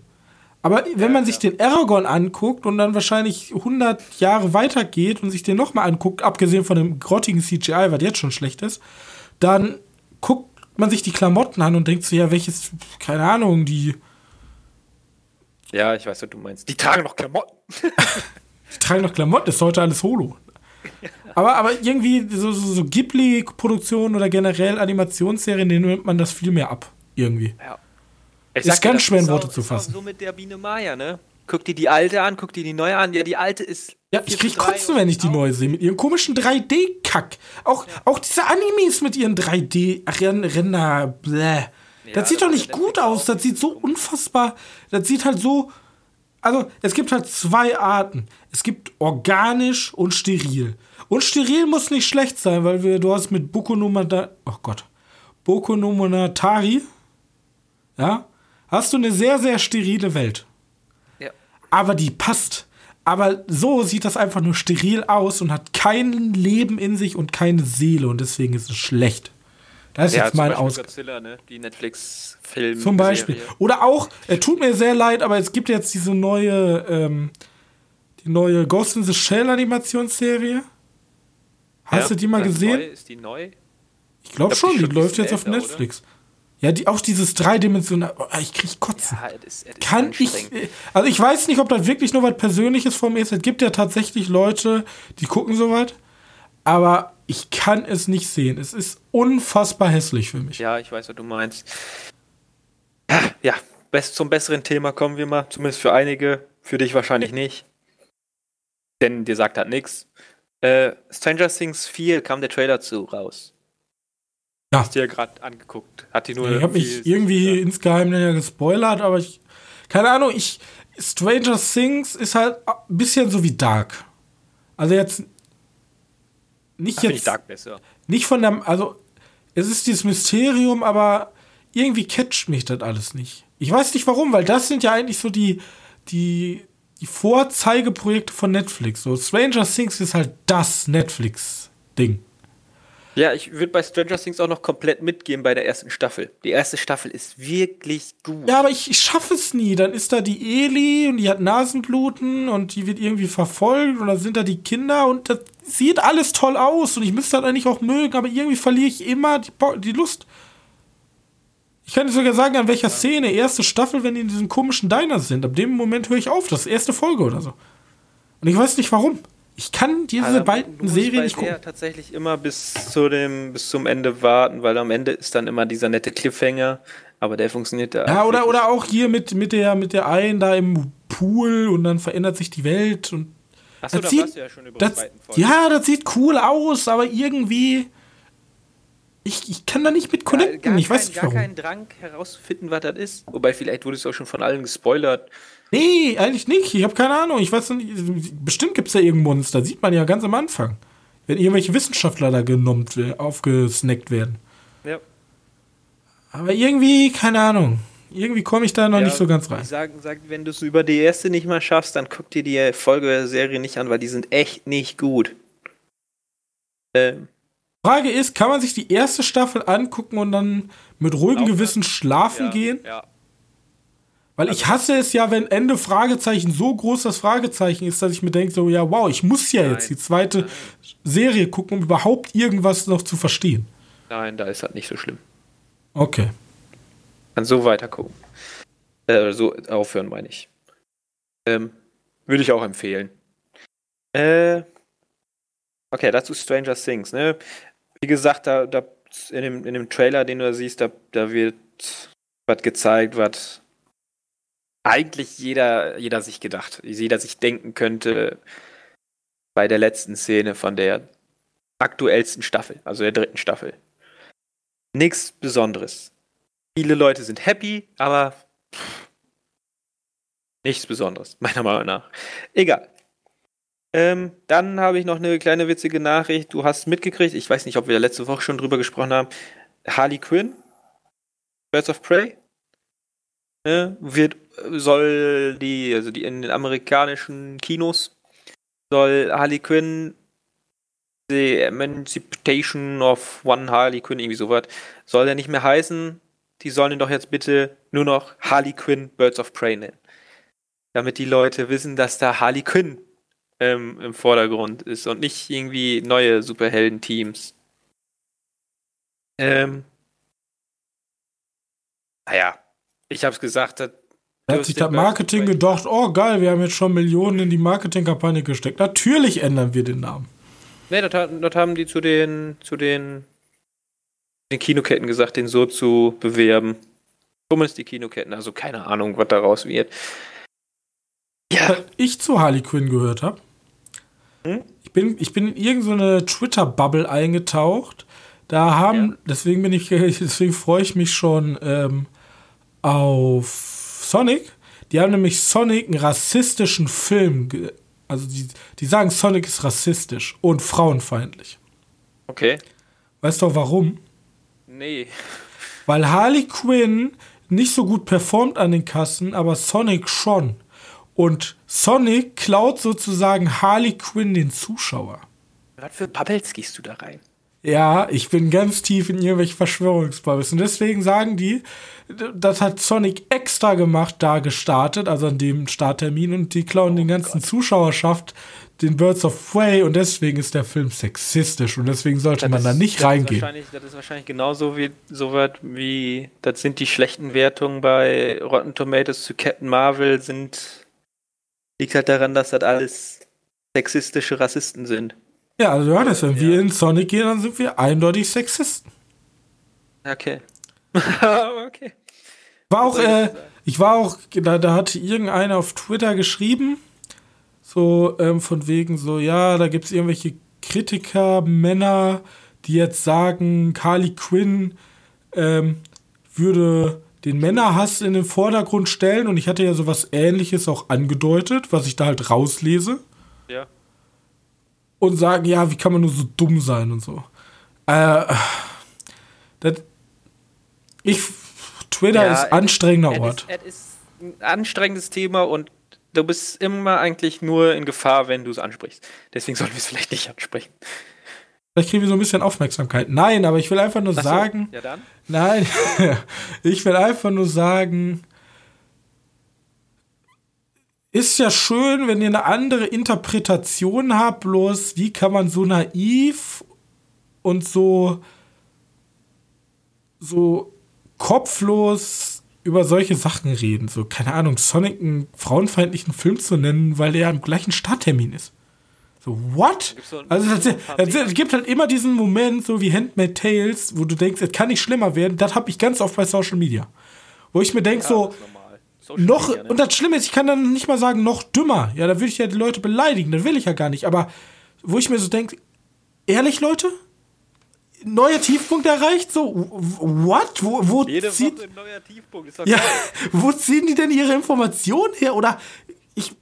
Aber wenn man sich den Aragorn anguckt und dann wahrscheinlich 100 Jahre weitergeht und sich den nochmal anguckt, abgesehen von dem grottigen CGI, was jetzt schon schlecht ist, dann guckt man sich die Klamotten an und denkt sich, ja, welches, keine Ahnung, die. Ja, ich weiß, was du meinst. Die tragen noch Klamotten. die tragen noch Klamotten, ist heute alles Holo. Aber, aber irgendwie so, so, so Ghibli-Produktionen oder generell Animationsserien, denen nimmt man das viel mehr ab. Irgendwie. Ja. Ich ist ganz schwer in Worte zu fassen. so mit der Biene Maya, ne? Guck dir die alte an, guck dir die neue an. Ja, die alte ist. Ja, ich krieg Kotzen, wenn ich die neue sehe. Mit ihrem komischen 3D-Kack. Auch, ja. auch diese Animes mit ihren 3D-Ränder. Bläh. Ja, das sieht doch nicht gut aus. Das sieht so unfassbar. Das sieht halt so. Also, es gibt halt zwei Arten. Es gibt organisch und steril. Und steril muss nicht schlecht sein, weil wir, du hast mit Boku no Monogatari. Oh Gott. Boku no. Ja? Hast du eine sehr, sehr sterile Welt. Ja. Aber die passt. Aber so sieht das einfach nur steril aus und hat kein Leben in sich und keine Seele und deswegen ist es schlecht. Das ist ja, jetzt mein Aus. Godzilla, ne? Die Netflix-Film. Zum Beispiel. Serie. Oder auch, er tut mir sehr leid, aber es gibt jetzt diese neue, ähm, die neue Ghost in the Shell Animationsserie. Hast ja, du die mal gesehen? Neu? Ist die neu? Ich glaube glaub, schon, die, die läuft jetzt älter, auf Netflix. Oder? Ja, die, auch dieses dreidimensionale. Oh, ich krieg Kotzen. Ja, es, es Kann ich. Also, ich weiß nicht, ob das wirklich nur was Persönliches von mir ist. Es gibt ja tatsächlich Leute, die gucken sowas. Aber ich kann es nicht sehen. Es ist unfassbar hässlich für mich. Ja, ich weiß, was du meinst. Ja, zum besseren Thema kommen wir mal. Zumindest für einige. Für dich wahrscheinlich nicht. Denn dir sagt halt nichts. Äh, Stranger Things 4 kam der Trailer zu raus. Ja. Hast du ja gerade angeguckt. Hat die nur. Ich habe mich irgendwie ja. insgeheim ja gespoilert, aber ich. Keine Ahnung, ich. Stranger Things ist halt ein bisschen so wie Dark. Also jetzt. Nicht Ach, jetzt. Dark besser. Nicht von der. Also, es ist dieses Mysterium, aber irgendwie catcht mich das alles nicht. Ich weiß nicht warum, weil das sind ja eigentlich so die. Die, die Vorzeigeprojekte von Netflix. So, Stranger Things ist halt das Netflix-Ding. Ja, ich würde bei Stranger Things auch noch komplett mitgehen bei der ersten Staffel. Die erste Staffel ist wirklich gut. Ja, aber ich, ich schaffe es nie. Dann ist da die Eli und die hat Nasenbluten und die wird irgendwie verfolgt und dann sind da die Kinder und das sieht alles toll aus und ich müsste das eigentlich auch mögen, aber irgendwie verliere ich immer die, die Lust. Ich kann dir sogar sagen, an welcher Szene, erste Staffel, wenn die in diesem komischen Diner sind. Ab dem Moment höre ich auf, das ist erste Folge oder so. Und ich weiß nicht warum. Ich kann diese Also, beiden Serien nicht gucken. der tatsächlich immer bis zu dem, bis zum Ende warten, weil am Ende ist dann immer dieser nette Cliffhanger, aber der funktioniert da. Ja, oder, oder auch hier mit, mit, der, mit der einen da im Pool und dann verändert sich die Welt und. Achso, das da sieht- warst du ja schon über Das, Folgen. ja, das sieht cool aus, aber irgendwie. Ich, ich kann da nicht mit connecten. gar ich weiß kein, nicht gar warum. keinen Drang herauszufinden, was das ist. Wobei, vielleicht wurde es auch schon von allen gespoilert. Nee, eigentlich nicht. Ich habe keine Ahnung. Ich weiß nicht. Bestimmt gibt es da irgendein Monster. Sieht man ja ganz am Anfang. Wenn irgendwelche Wissenschaftler da genommen, aufgesnackt werden. Ja. Aber irgendwie, keine Ahnung. Irgendwie komme ich da noch Ja, nicht so ganz rein. Ich sag, sag, wenn du es über die erste nicht mal schaffst, dann guck dir die Folge der Serie nicht an, weil die sind echt nicht gut. Ähm, Frage ist, kann man sich die erste Staffel angucken und dann mit ruhigem? Gewissen schlafen ja, gehen? Ja. Weil ich hasse es ja, wenn Ende Fragezeichen so groß das Fragezeichen ist, dass ich mir denke, so, ja, wow, ich muss ja jetzt Nein. die zweite Serie gucken, um überhaupt irgendwas noch zu verstehen. Nein, da ist halt nicht so schlimm. Okay. Kann so weiter gucken. Äh, so aufhören, meine ich. Ähm, würde ich auch empfehlen. Äh, okay, dazu Stranger Things, ne? Wie gesagt, da, da in, dem, in dem Trailer, den du da siehst, da, da wird was gezeigt, was eigentlich jeder, jeder sich gedacht, jeder sich denken könnte bei der letzten Szene von der aktuellsten Staffel, also der dritten Staffel. Nichts Besonderes. Viele Leute sind happy, aber pff, nichts Besonderes, meiner Meinung nach. Egal. Ähm, dann habe ich noch eine kleine witzige Nachricht. Du hast mitgekriegt, ich weiß nicht, ob wir letzte Woche schon drüber gesprochen haben. Harley Quinn, Birds of Prey, ne, wird, soll die, also die in den amerikanischen Kinos, soll Harley Quinn The Emancipation of One Harley Quinn, irgendwie sowas, soll der nicht mehr heißen. Die sollen ihn doch jetzt bitte nur noch Harley Quinn Birds of Prey nennen. Damit die Leute wissen, dass da Harley Quinn ähm, im Vordergrund ist und nicht irgendwie neue Superhelden-Teams. Ähm. Naja, ich hab's gesagt, das Da hat sich das Marketing gedacht, oh geil, wir haben jetzt schon Millionen in die Marketingkampagne gesteckt. Natürlich ändern wir den Namen. Ne, das, das haben die zu den, zu den, den Kinoketten gesagt, den so zu bewerben. Zumindest die Kinoketten, also keine Ahnung, was daraus wird. Ja, Was ich zu Harley Quinn gehört habe. Hm? Ich bin, ich bin in irgendeine Twitter-Bubble eingetaucht. Da haben, Ja. deswegen bin ich, deswegen freue ich mich schon ähm, auf Sonic. Die haben nämlich Sonic einen rassistischen Film, also die, die sagen, Sonic ist rassistisch und frauenfeindlich. okay. Weißt du auch warum? Nee. Weil Harley Quinn nicht so gut performt an den Kassen, aber Sonic schon. Und Sonic klaut sozusagen Harley Quinn den Zuschauer. Was für Bubbles gehst du da rein? Ja, ich bin ganz tief in irgendwelche Verschwörungsbubbles. Und deswegen sagen die, das hat Sonic extra gemacht, da gestartet, also an dem Starttermin. Und die klauen den ganzen Zuschauerschaft den Birds of Prey. Und deswegen ist der Film sexistisch. Und deswegen sollte man da ist- nicht das reingehen. Ist das ist wahrscheinlich genauso wie so was wie, das sind die schlechten Wertungen bei Rotten Tomatoes zu Captain Marvel sind, liegt halt daran, dass das alles sexistische Rassisten sind. Ja, also ja, das, wenn Ja. wir in Sonic gehen, dann sind wir eindeutig Sexisten. Okay. okay. War auch, äh, ich war auch, da, da hatte irgendeiner auf Twitter geschrieben, so ähm, von wegen so, ja, da gibt es irgendwelche Kritiker, Männer, die jetzt sagen, Harley Quinn ähm, würde den Männerhass in den Vordergrund stellen und ich hatte ja sowas ähnliches auch angedeutet, was ich da halt rauslese Ja. Und sagen, ja, wie kann man nur so dumm sein und so. Äh, das, ich, Twitter Ja, ist anstrengender Ort. ist, es ist ein anstrengendes Thema und du bist immer eigentlich nur in Gefahr, wenn du es ansprichst. Deswegen sollten wir es vielleicht nicht ansprechen. Vielleicht kriegen wir so ein bisschen Aufmerksamkeit. Nein, aber ich will einfach nur so, sagen, Ja, dann. nein, ich will einfach nur sagen, ist ja schön, wenn ihr eine andere Interpretation habt, bloß wie kann man so naiv und so so kopflos über solche Sachen reden. So, keine Ahnung, Sonic einen frauenfeindlichen Film zu nennen, weil der am gleichen Starttermin ist. So, what? So also, es gibt halt immer diesen Moment, so wie Handmade Tales, wo du denkst, es kann nicht schlimmer werden. Das habe ich ganz oft bei Social Media. Wo ich mir denke, ja, so, noch, Media, ne? und das Schlimme ist, ich kann dann nicht mal sagen, noch dümmer. Ja, da würde ich ja die Leute beleidigen, das will ich ja gar nicht. Aber wo ich mir so denke, ehrlich, Leute? Neuer Tiefpunkt erreicht? So, what? Wo, wo Jede zieht, ja, Wo ziehen die denn ihre Informationen her? Oder ich.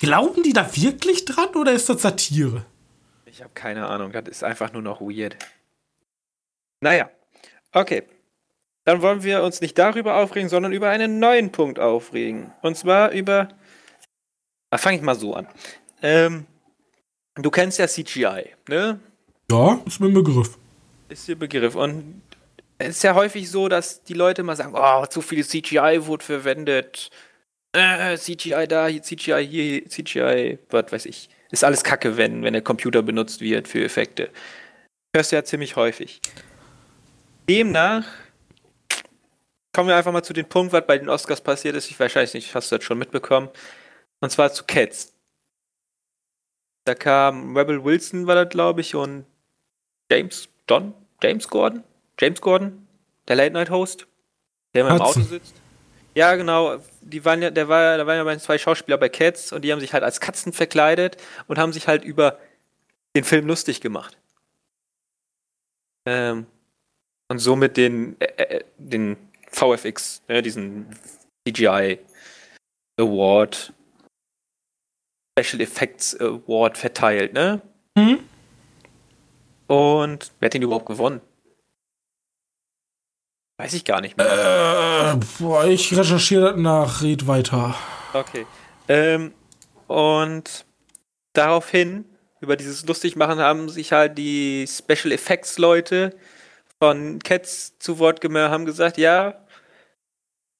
Glauben die da wirklich dran oder ist das Satire? Ich habe keine Ahnung, das ist einfach nur noch weird. Naja, okay dann wollen wir uns nicht darüber aufregen, sondern über einen neuen Punkt aufregen. Und zwar über. Da fange ich mal so an. Ähm, du kennst ja CGI, ne? Ja, ist mir ein Begriff. Ist dir Begriff. Und es ist ja häufig so, dass die Leute mal sagen: Oh, zu viel CGI wurde verwendet. Äh, CGI da, CGI hier, CGI, was weiß ich. Ist alles kacke, wenn, wenn der Computer benutzt wird für Effekte. Hörst du ja ziemlich häufig. Demnach kommen wir einfach mal zu dem Punkt, was bei den Oscars passiert ist. Ich weiß nicht, hast du das schon mitbekommen. Und zwar zu Cats. Da kam Rebel Wilson, war das, glaube ich, und James Don? James Gordon? James Gordon? Der Late Night Host? Der immer im Auto sitzt. Ja, genau. Die waren ja, der war, da waren ja zwei Schauspieler bei Cats und die haben sich halt als Katzen verkleidet und haben sich halt über den Film lustig gemacht. Ähm, und somit den, äh, äh den VFX, ne, diesen CGI Award, Special Effects Award verteilt, ne? Mhm. Und wer hat den überhaupt gewonnen? Weiß ich gar nicht mehr. Äh, boah, ich recherchiere nach, red weiter. Okay. Ähm, und daraufhin, über dieses Lustigmachen, haben sich halt die Special Effects Leute von Cats zu Wort gemeldet, haben gesagt, ja,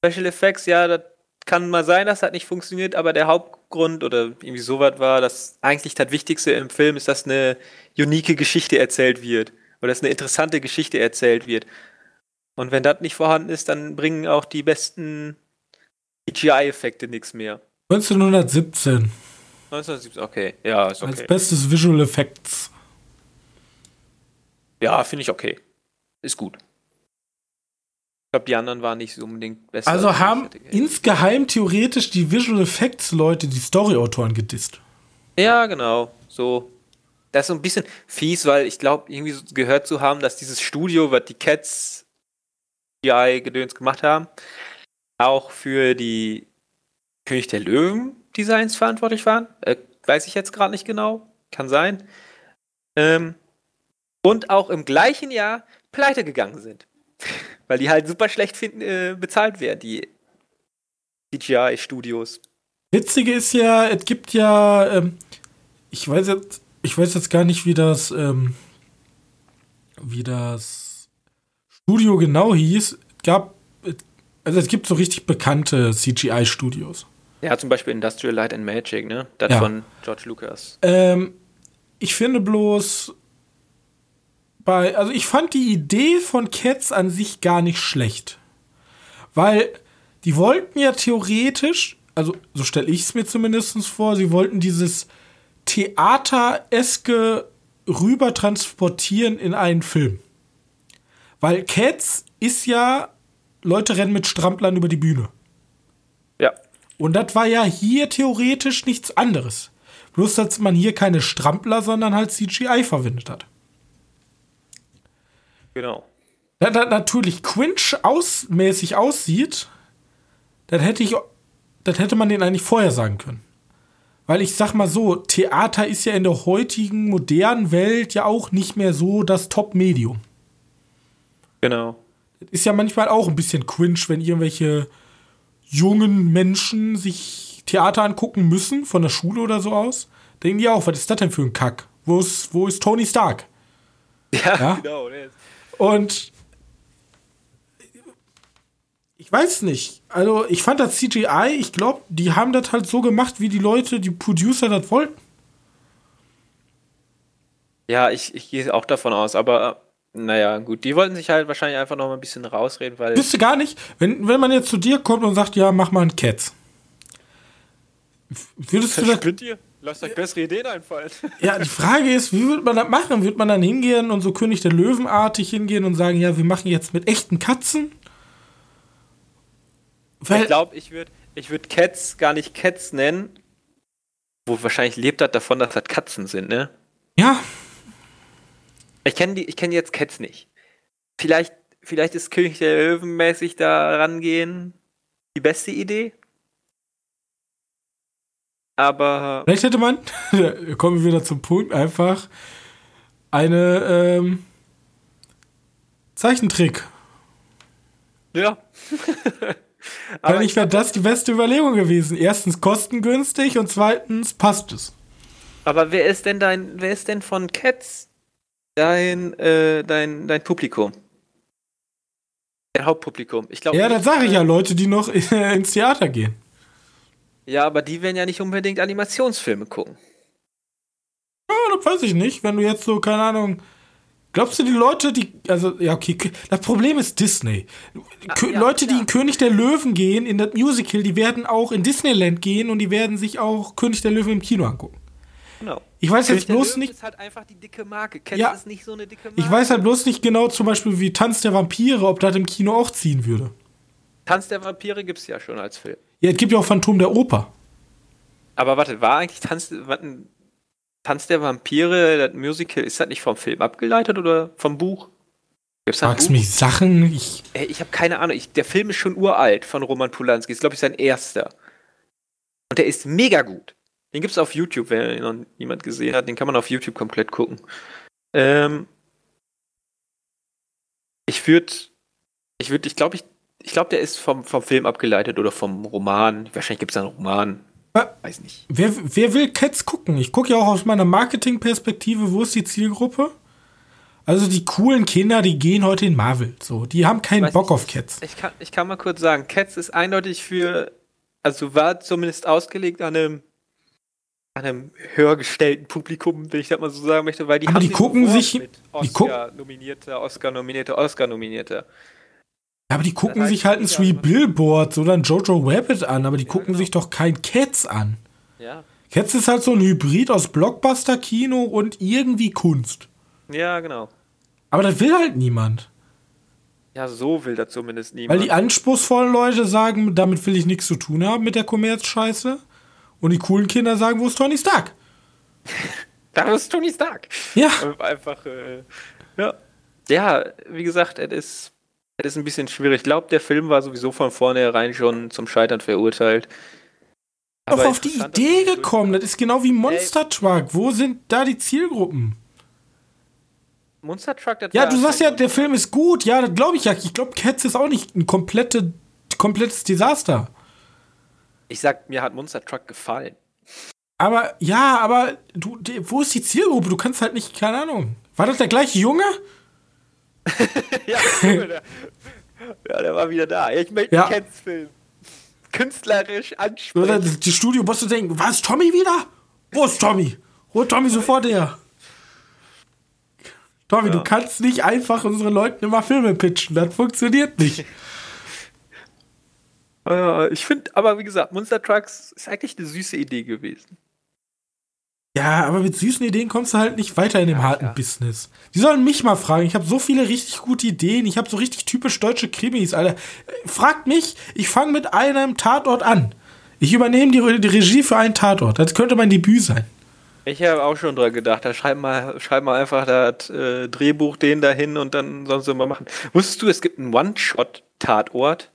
Special Effects, ja, das kann mal sein, dass das nicht funktioniert, aber der Hauptgrund oder irgendwie sowas war, dass eigentlich das Wichtigste im Film ist, dass eine unique Geschichte erzählt wird oder dass eine interessante Geschichte erzählt wird. Und wenn das nicht vorhanden ist, dann bringen auch die besten CGI-Effekte nichts mehr. 1917. 1917, okay. Ja, ist okay. Als bestes Visual Effects. Ja, finde ich okay ist gut. Ich glaube, die anderen waren nicht so unbedingt besser. Also haben insgeheim theoretisch die Visual Effects Leute die Story-Autoren gedisst. Ja, genau. So. Das ist so ein bisschen fies, weil ich glaube, irgendwie so gehört zu haben, dass dieses Studio, was die Cats CGI-Gedöns gemacht haben, auch für die König der Löwen-Designs verantwortlich waren. Äh, weiß ich jetzt gerade nicht genau. Kann sein. Ähm, und auch im gleichen Jahr pleite gegangen sind. Weil die halt super schlecht finden, äh, bezahlt werden, die CGI-Studios. Witzige ist ja, es gibt ja, ähm, ich weiß jetzt, ich weiß jetzt gar nicht, wie das, ähm, wie das Studio genau hieß. Gab, also es gibt so richtig bekannte CGI-Studios. Ja, zum Beispiel Industrial Light and Magic, ne? Das ja. von George Lucas. Ähm, ich finde bloß, bei, also ich fand die Idee von Cats an sich gar nicht schlecht. Weil die wollten ja theoretisch, also so stelle ich es mir zumindest vor, sie wollten dieses Theatereske rüber transportieren in einen Film. Weil Cats ist ja, Leute rennen mit Stramplern über die Bühne. Ja. Und das war ja hier theoretisch nichts anderes. Bloß, dass man hier keine Strampler, sondern halt CGI verwendet hat. Genau. Da, da natürlich Quinch ausmäßig aussieht, dann hätte ich, das hätte man den eigentlich vorher sagen können. Weil ich sag mal so, Theater ist ja in der heutigen modernen Welt ja auch nicht mehr so das Top-Medium. Genau. Ist ja manchmal auch ein bisschen cringe, wenn irgendwelche jungen Menschen sich Theater angucken müssen, von der Schule oder so aus. Denken die auch, was ist das denn für ein Kack? Wo ist, wo ist Tony Stark? Ja, ja? genau. Und ich weiß nicht. Also, ich fand das CGI, ich glaube, die haben das halt so gemacht, wie die Leute, die Producer das wollten. Ja, ich, ich gehe auch davon aus, aber Naja, gut, die wollten sich halt wahrscheinlich einfach noch mal ein bisschen rausreden, weil. Wisst ihr gar nicht, wenn, wenn man jetzt zu dir kommt und sagt, ja, mach mal ein Cats. Würdest du das. Mit dir? Lasst euch bessere Ideen einfallen. Ja, die Frage ist, wie würde man das machen? Würde man dann hingehen und so König der Löwenartig hingehen und sagen, ja, wir machen jetzt mit echten Katzen? Weil ich glaube, ich würde ich würd Cats gar nicht Cats nennen. Wo wahrscheinlich lebt das davon, dass das Katzen sind, ne? Ja. Ich kenne die, ich kenne jetzt Cats nicht. Vielleicht, vielleicht ist König der Löwen mäßig da rangehen die beste Idee. Aber. Vielleicht hätte man, kommen wir wieder zum Punkt, einfach eine ähm, Zeichentrick. Ja. Eigentlich wäre das die beste Überlegung gewesen. Erstens kostengünstig und zweitens passt es. Aber wer ist denn dein, wer ist denn von Cats dein, äh, dein, dein Publikum? Dein Hauptpublikum. Ich glaube. Ja, das sage ich ja, Leute, die noch ins Theater gehen. Ja, aber die werden ja nicht unbedingt Animationsfilme gucken. Ja, das weiß ich nicht. Wenn du jetzt so, keine Ahnung. Glaubst du, die Leute, die. Also, ja, okay. Das Problem ist Disney. Ah, ja, Leute, die in König der Löwen gehen, in das Musical, die werden auch in Disneyland gehen und die werden sich auch König der Löwen im Kino angucken. Genau. Ich weiß König jetzt bloß nicht. ist halt einfach die dicke Marke. Kennst ja, ist nicht so eine dicke Marke. Ich weiß halt bloß nicht genau, zum Beispiel wie Tanz der Vampire, ob das im Kino auch ziehen würde. Tanz der Vampire gibt es ja schon als Film. Ja, es gibt ja auch Phantom der Oper. Aber warte, war eigentlich Tanz, Tanz der Vampire, das Musical, ist das nicht vom Film abgeleitet oder vom Buch? Gibt's Magst du mich Sachen? Ich, Ey, ich habe keine Ahnung. Ich, der Film ist schon uralt von Roman Polanski. Ist, glaube ich, sein erster. Und der ist mega gut. Den gibt es auf YouTube, wenn ihn noch niemand gesehen hat. Den kann man auf YouTube komplett gucken. Ähm, ich würde, ich würde, ich glaube, ich ich glaube, der ist vom, vom Film abgeleitet oder vom Roman. Wahrscheinlich gibt es einen Roman. Weiß nicht. Wer, wer will Cats gucken? Ich gucke ja auch aus meiner Marketingperspektive, wo ist die Zielgruppe? Also die coolen Kinder, die gehen heute in Marvel. So, die haben keinen Bock nicht, auf Cats. Ich kann, ich kann mal kurz sagen, Cats ist eindeutig für, also war zumindest ausgelegt an einem, an einem höher gestellten Publikum, wenn ich das mal so sagen möchte, weil die Aber die gucken sich, Oscar nominierter, Oscar nominierter, Oscar nominierter. Aber die gucken sich halt ein Three Billboards oder ein Jojo Rabbit an, aber die gucken genau. sich doch kein Cats an. Ja. Cats ist halt so ein Hybrid aus Blockbuster-Kino und irgendwie Kunst. Ja, genau. Aber das will halt niemand. Ja, so will das zumindest niemand. Weil die anspruchsvollen Leute sagen, damit will ich nichts zu tun haben mit der Kommerzscheiße. Und die coolen Kinder sagen, wo ist Tony Stark? da ist Tony Stark. Ja. Einfach, äh, ja. Ja, wie gesagt, es ist das ist ein bisschen schwierig. Ich glaube, der Film war sowieso von vornherein schon zum Scheitern verurteilt. Aber auf die Idee gekommen. Das ist genau wie Monster Truck. Wo sind da die Zielgruppen? Monster Truck, das Ja, du sagst ja, der Film ist gut. Ja, das glaube ich ja. Ich glaube, Cats ist auch nicht ein komplette, komplettes Desaster. Ich sag, mir hat Monster Truck gefallen. Aber, ja, aber du, wo ist die Zielgruppe? Du kannst halt nicht, keine Ahnung. War das der gleiche Junge? ja, der, ja, der war wieder da. Ich möchte ja. einen Film. Künstlerisch ansprechen. Die Studio musst du denken, was, Tommy wieder? Wo ist Tommy? Hol Tommy sofort her. Tommy, ja. du kannst nicht einfach unseren Leuten immer Filme pitchen. Das funktioniert nicht. ich finde, aber wie gesagt, Monster Trucks ist eigentlich eine süße Idee gewesen. Ja, aber mit süßen Ideen kommst du halt nicht weiter in dem ja, harten ja. Business. Die sollen mich mal fragen. Ich habe so viele richtig gute Ideen. Ich habe so richtig typisch deutsche Krimis, Alter. Fragt mich, ich fange mit einem Tatort an. Ich übernehme die, die, Regie für einen Tatort. Das könnte mein Debüt sein. Ich habe auch schon dran gedacht. Da schreib mal, schreib mal einfach das äh, Drehbuch den dahin und dann sonst immer machen. Wusstest du, es gibt einen One-Shot-Tatort?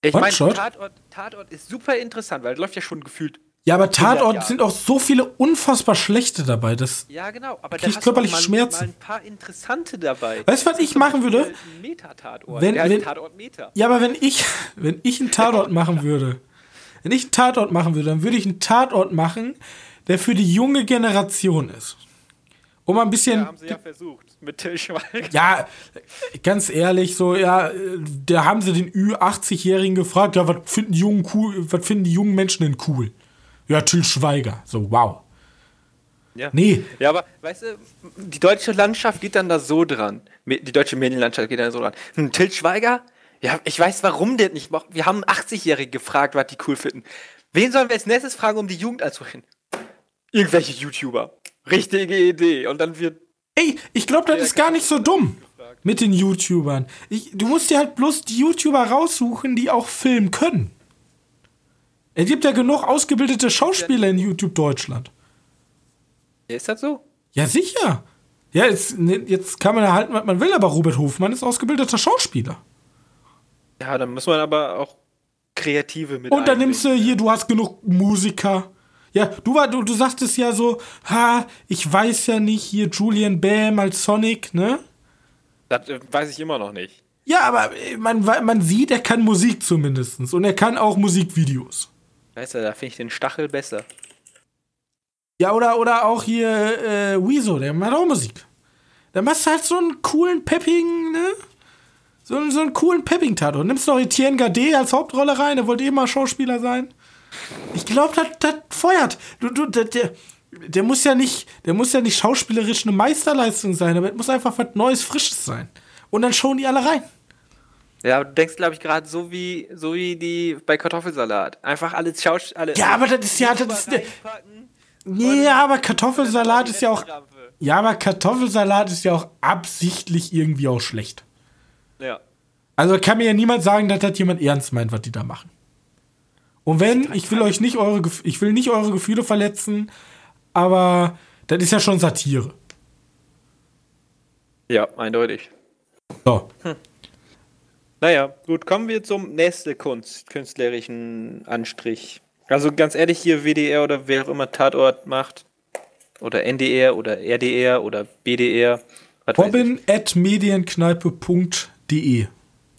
Ich meine, Tatort, Tatort ist super interessant, weil es läuft ja schon gefühlt ja, aber Tatort sind auch so viele unfassbar schlechte dabei. Das ja, genau. Aber da hast körperlich mal, Schmerzen. mal ein paar interessante dabei. Weißt du, was ich machen würde? Meta-Tatort. Wenn, wenn, Tatort Meta. Ja, aber wenn ich, wenn ich einen Tatort machen würde, wenn ich einen Tatort machen würde, dann würde ich einen Tatort machen, der für die junge Generation ist. Um ein bisschen. Ja, haben sie ja versucht mit Till Schweiger. Ja, ganz ehrlich, so, ja, da haben sie den Ü80-Jährigen gefragt, ja, was finden die jungen cool, was finden die jungen Menschen denn cool? Ja, Till Schweiger. So, wow. Ja. Nee. Ja, aber weißt du, die deutsche Landschaft geht dann da so dran. Die deutsche Medienlandschaft geht dann so dran. Hm, Til Schweiger? Ja, ich weiß, warum der nicht macht. Wir haben 80-Jährige gefragt, was die cool finden. Wen sollen wir als nächstes fragen, um die Jugend anzusprechen? Irgendwelche YouTuber. Richtige Idee. Und dann wird. Ey, ich glaube, das ist gar nicht so dumm mit den YouTubern. Ich, du musst dir halt bloß die YouTuber raussuchen, die auch filmen können. Es gibt ja genug ausgebildete Schauspieler in YouTube Deutschland. Ist das so? Ja, sicher. Ja, jetzt, ne, jetzt kann man ja halten, was man will, aber Robert Hofmann ist ausgebildeter Schauspieler. Ja, dann muss man aber auch Kreative mit Und dann nimmst du hier, du hast genug Musiker. Ja, du, war, du, du sagtest ja so, ha, ich weiß ja nicht, hier Julian Bam als Sonic, ne? Das äh, weiß ich immer noch nicht. Ja, aber äh, man, man sieht, er kann Musik zumindest. Und er kann auch Musikvideos. Weißt du, da finde ich den Stachel besser. Ja, oder, oder auch hier äh, Wieso, der macht auch Musik. Da machst du halt so einen coolen Pepping, ne? So, einen- so einen coolen Pepping-Tatort. Nimmst noch Etienne Gade als Hauptrolle rein, der wollte eh mal Schauspieler sein. Ich glaube, das, feuert. Du, du, der, der, der muss ja nicht, der muss ja nicht schauspielerisch eine Meisterleistung sein, aber es muss einfach was Neues, Frisches sein. Und dann schauen die alle rein. Ja, du denkst, glaube ich, gerade so wie, so wie die bei Kartoffelsalat. Einfach alles Schausch... Alle Ja, aber das ist ja, das ist, nee, aber Kartoffelsalat ist ja auch, ja, aber Kartoffelsalat ist ja auch absichtlich irgendwie auch schlecht. Ja. Also kann mir ja niemand sagen, dass das jemand ernst meint, was die da machen. Und wenn, ich will euch nicht eure, ich will nicht eure Gefühle verletzen, aber das ist ja schon Satire. Ja, eindeutig. So. Naja, gut, kommen wir zum nächsten Kunst, künstlerischen Anstrich. Also ganz ehrlich, hier WDR oder wer auch immer Tatort macht, oder NDR oder RDR oder BDR. Robin at medienkneipe.de.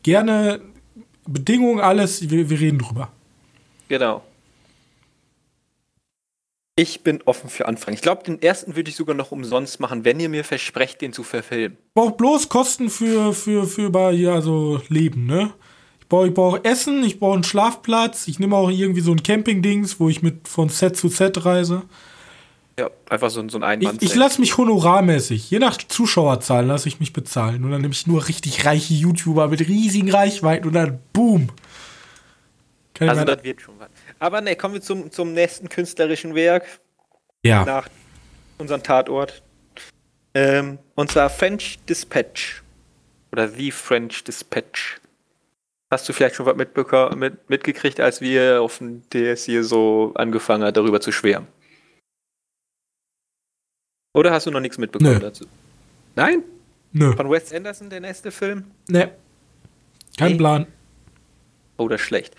Gerne Bedingungen, alles, wir, wir reden drüber. Genau. Ich bin offen für Anfragen. Ich glaube, den ersten würde ich sogar noch umsonst machen, wenn ihr mir versprecht, den zu verfilmen. Ich brauche bloß Kosten für, für, für bei hier, also Leben, ne? Ich brauche ich brauch Essen, ich brauche einen Schlafplatz, ich nehme auch irgendwie so ein Camping-Dings, wo ich mit von Set zu Set reise. Ja, einfach so, ein- so ein Ich, Einwand. ich lasse mich honorarmäßig, je nach Zuschauerzahlen lasse ich mich bezahlen. Und dann nehme ich nur richtig reiche YouTuber mit riesigen Reichweiten und dann boom. Kann ich also das wird schon was. Aber ne, kommen wir zum, zum nächsten künstlerischen Werk ja. nach unserem Tatort. Ähm, und zwar French Dispatch. Oder The French Dispatch. Hast du vielleicht schon was mit, mitgekriegt, als wir auf dem DS hier so angefangen hat, darüber zu schwärmen? Oder hast du noch nichts mitbekommen Nö. dazu? Nein? Nö. Von Wes Anderson, der nächste Film? Ne. Kein Nee. Plan. Oh, das ist schlecht.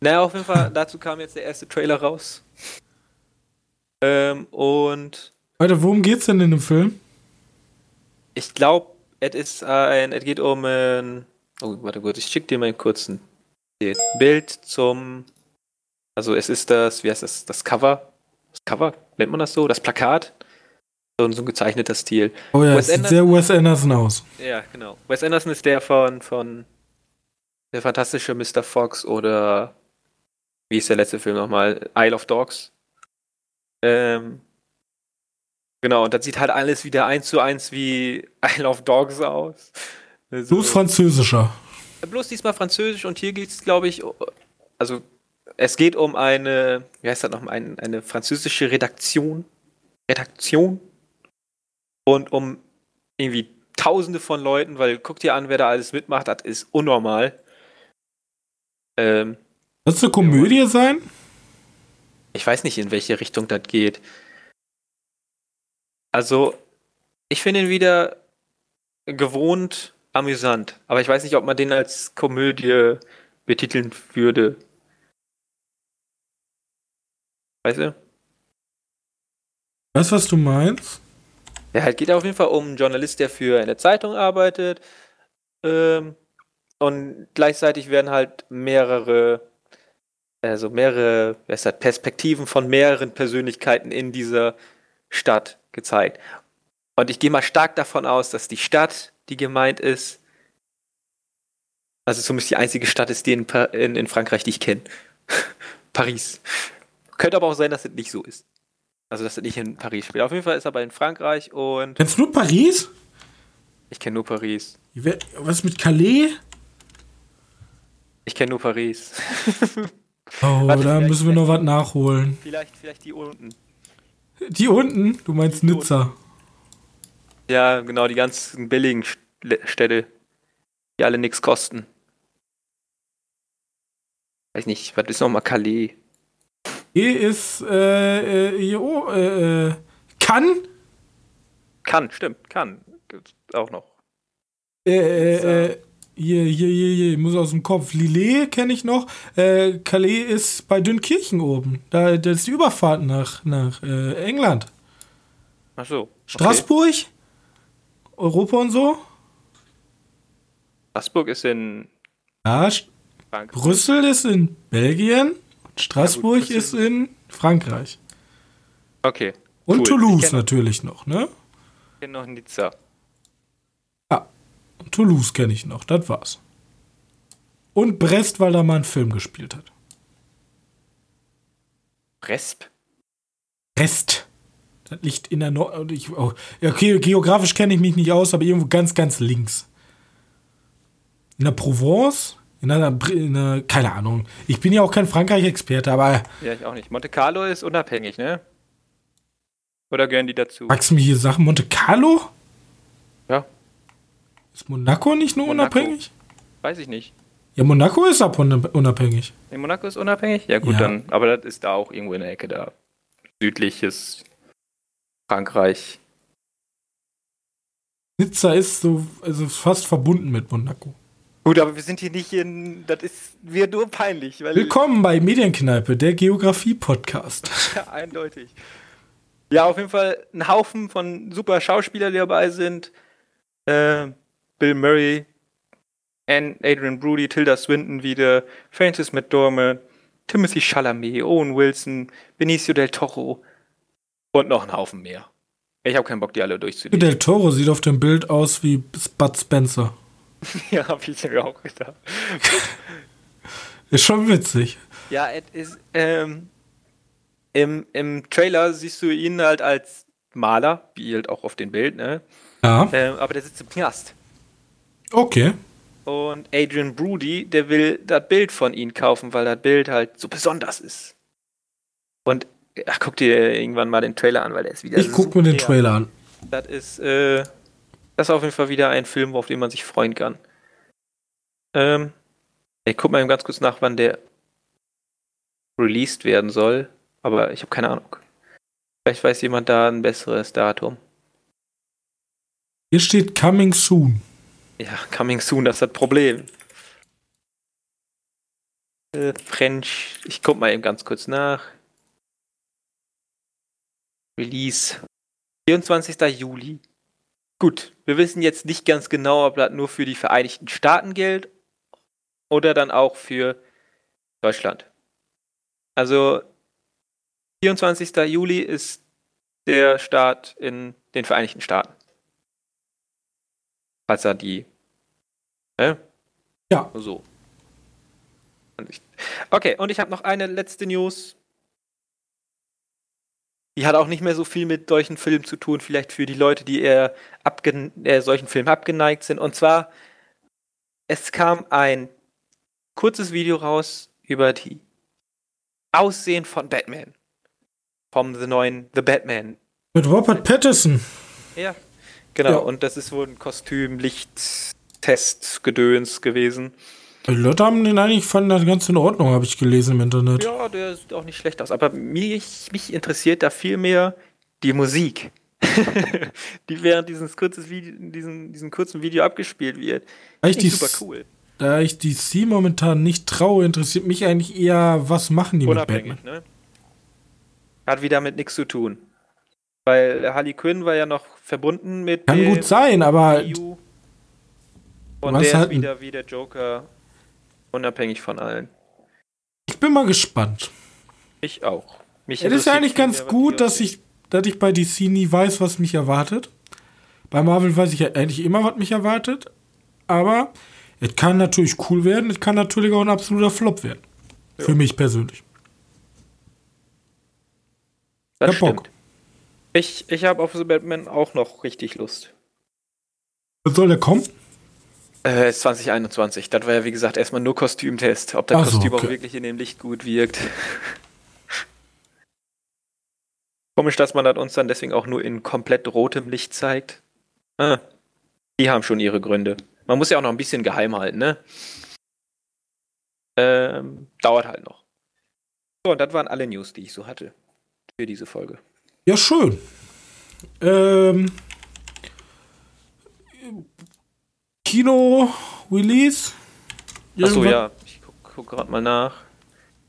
Naja, auf jeden Fall, dazu kam jetzt der erste Trailer raus. Ähm, und Alter, worum geht's denn in dem Film? ich glaube, es ist ein, es geht um ein, oh, warte kurz, ich schick dir mal kurz ein Bild zum, also es ist das, wie heißt das, das Cover? Das Cover? Nennt man das so? Das Plakat? So, ein- so ein gezeichneter Stil. Oh ja, Wes es sieht Anderson- sehr Wes Anderson aus. Ja, genau. Wes Anderson ist der von, von der fantastische Mr. Fox oder wie ist der letzte Film nochmal? Isle of Dogs. Ähm, genau, und das sieht halt alles wieder eins zu eins wie Isle of Dogs aus. Also, Bloß französischer. bloß diesmal Französisch und hier geht es, glaube ich, also es geht um eine, wie heißt das nochmal, eine, eine französische Redaktion. Redaktion. Und um irgendwie tausende von Leuten, weil guck dir an, wer da alles mitmacht, das ist unnormal. Ähm, Soll es eine Komödie sein? ich weiß nicht, in welche Richtung das geht. Also, ich finde ihn wieder gewohnt amüsant, aber ich weiß nicht, ob man den als Komödie betiteln würde. Weißt du? Weißt du, was du meinst? Ja, halt geht auf jeden Fall um einen Journalist, der für eine Zeitung arbeitet. Ähm, und gleichzeitig werden halt mehrere, also mehrere, das, Perspektiven von mehreren Persönlichkeiten in dieser Stadt gezeigt. Und ich gehe mal stark davon aus, dass die Stadt, die gemeint ist, also zumindest die einzige Stadt ist, die in, Pa- in, in Frankreich, die ich kenne. Paris. Könnte aber auch sein, dass es nicht so ist. Also, dass er nicht in Paris spielt. Auf jeden Fall ist er aber in Frankreich und Kennst du nur Paris? ich kenne nur Paris. Was mit Calais? Ich kenne nur Paris. Oh, Warte, da müssen wir noch was nachholen. vielleicht, vielleicht die unten. Die unten? Du meinst Die Nizza. Ja, genau, die ganzen billigen St- Städte, die alle nichts kosten. Weiß nicht, was ist nochmal Calais? Hier ist, äh, äh, hier, oh, äh, äh, Cannes? Kann, stimmt, kann. Gibt's auch noch. Äh, äh, hier, hier, hier, hier, ich muss aus dem Kopf. Lillet kenne ich noch. Äh, Calais ist bei Dünkirchen oben. Da, das ist die Überfahrt nach, nach äh, England. Ach so. okay. Straßburg? Europa und so? Straßburg ist in Ja, Frankreich. Brüssel ist in Belgien. Straßburg Brüssel- ist in Frankreich. Okay. Und cool. Toulouse Ich kenne natürlich noch, ne? kenn noch Nizza. Toulouse kenne ich noch, das war's. Und Brest, weil da mal ein Film gespielt hat. Resp? Brest. Das liegt in der Nord. Oh, okay, geografisch kenne ich mich nicht aus, aber irgendwo ganz, ganz links. In der Provence? In einer, in einer keine Ahnung. Ich bin ja auch kein Frankreich-Experte, aber Ja, ich auch nicht. Monte Carlo ist unabhängig, ne? Oder gehören die dazu? magst du mir hier Sachen? Monte Carlo? Ist Monaco nicht nur Monaco. unabhängig? weiß ich nicht. Ja, Monaco ist ab un- unabhängig. Nee, Monaco ist unabhängig? Ja, gut, Ja. dann. Aber das ist da auch irgendwo in der Ecke da. Südliches Frankreich. Nizza ist so also fast verbunden mit Monaco. Gut, aber wir sind hier nicht in. Das ist mir nur peinlich, weil. Willkommen bei Medienkneipe, der Geografie-Podcast. Ja, eindeutig. Ja, auf jeden Fall ein Haufen von super Schauspielern, die dabei sind. Äh, Bill Murray, Ann, Adrian Brody, Tilda Swinton wieder, Francis McDormand, Timothy Chalamet, Owen Wilson, Benicio del Toro und noch ein Haufen mehr. Ich habe keinen Bock, die alle durchzulesen. Del Toro sieht auf dem Bild aus wie Bud Spencer. ja, hab ich mir auch gedacht. Ist schon witzig. Ja, es ist, ähm, im, im Trailer siehst du ihn halt als Maler, wie halt auch auf dem Bild, ne? Ja, Ähm, aber der sitzt im Knast. Okay. Und Adrian Brody, der will das Bild von ihm kaufen, weil das Bild halt so besonders ist. Und ach, guck dir irgendwann mal den Trailer an, weil der ist wieder Ich guck mir den. Trailer an. Das ist, äh, das ist auf jeden Fall wieder ein Film, auf den man sich freuen kann. Ähm, ich guck mal eben ganz kurz nach, wann der released werden soll, aber ich habe keine Ahnung. Vielleicht weiß jemand da ein besseres Datum. Hier steht Coming Soon. Ja, coming soon, das ist das Problem. Äh, French, ich guck mal eben ganz kurz nach. Release 24. Juli. Gut, wir wissen jetzt nicht ganz genau, ob das nur für die Vereinigten Staaten gilt oder dann auch für Deutschland. Also 24. Juli ist der Start in den Vereinigten Staaten. Falls er die. Ne? Ja. So. Und ich- Okay, und ich habe noch eine letzte News. Die hat auch nicht mehr so viel mit solchen Filmen zu tun, vielleicht für die Leute, die eher äh, solchen Filmen abgeneigt sind. Und zwar, es kam ein kurzes Video raus über die Aussehen von Batman. Vom The neuen The Batman Mit Robert Pattinson. ja, genau. Ja. Und das ist wohl ein Kostüm, Licht, Test, Gedöns gewesen. Die Leute haben den eigentlich fanden das ganz in Ordnung, habe ich gelesen im Internet. Ja, der sieht auch nicht schlecht aus. Aber mich, mich interessiert da viel mehr die Musik. die während dieses kurzes Video, diesen, diesem kurzen Video abgespielt wird. Da ich, Finde ich die, super cool. da ich DC momentan nicht traue, interessiert mich eigentlich eher, was machen die mit Unabhängig, Batman. ne? Hat wieder mit nichts zu tun. Weil Harley Quinn war ja noch verbunden mit Kann gut sein, aber EU. Und der halt ist ein- wieder wie der Joker unabhängig von allen. ich bin mal gespannt. Ich auch. Mich Es ist interessiert eigentlich ganz gut, dass ich, dass ich bei DC nie weiß, was mich erwartet. Bei Marvel weiß ich ja eigentlich immer, was mich erwartet. Aber es kann natürlich cool werden, es kann natürlich auch ein absoluter Flop werden. Für mich persönlich. Das hab Bock. Ich, ich habe auf The Batman auch noch richtig Lust. Was soll der kommen? Äh, 2021. Das war ja, wie gesagt, erstmal nur Kostümtest. Ob das Ach so, Kostüm okay. auch wirklich in dem Licht gut wirkt. Komisch, dass man das uns dann deswegen auch nur in komplett rotem Licht zeigt. Ah, die haben schon ihre Gründe. Man muss ja auch noch ein bisschen geheim halten, ne? Ähm, dauert halt noch. So, und das waren alle News, die ich so hatte für diese Folge. Ja, schön. Ähm, Kino-Release? Achso, Irgendwas? ja. Ich guck, guck gerade mal nach.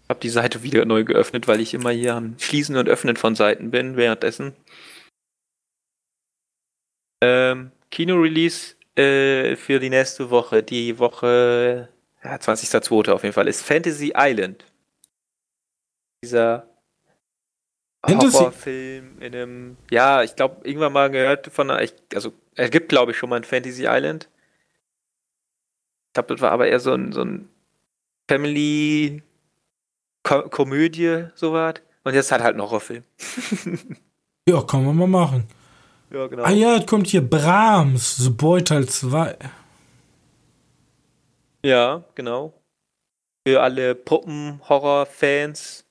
Hab die Seite wieder neu geöffnet, weil ich immer hier am Schließen und Öffnen von Seiten bin währenddessen. Ähm, Kino-Release äh, für die nächste Woche. Die Woche ja, 20.02. auf jeden Fall ist Fantasy Island. Dieser Horrorfilm in einem. Ja, ich glaube, irgendwann mal gehört von einer. Also, es gibt, glaube ich, schon mal ein Fantasy Island. Ich glaube, das war aber eher so ein, so ein Family-Komödie, sowas. Und jetzt hat halt ein Horrorfilm. Ja, kann man mal machen. Ja, genau. Ah ja, es kommt hier Brahms, The Boy Teil 2. Ja, genau. Für alle Puppen-Horror-Fans.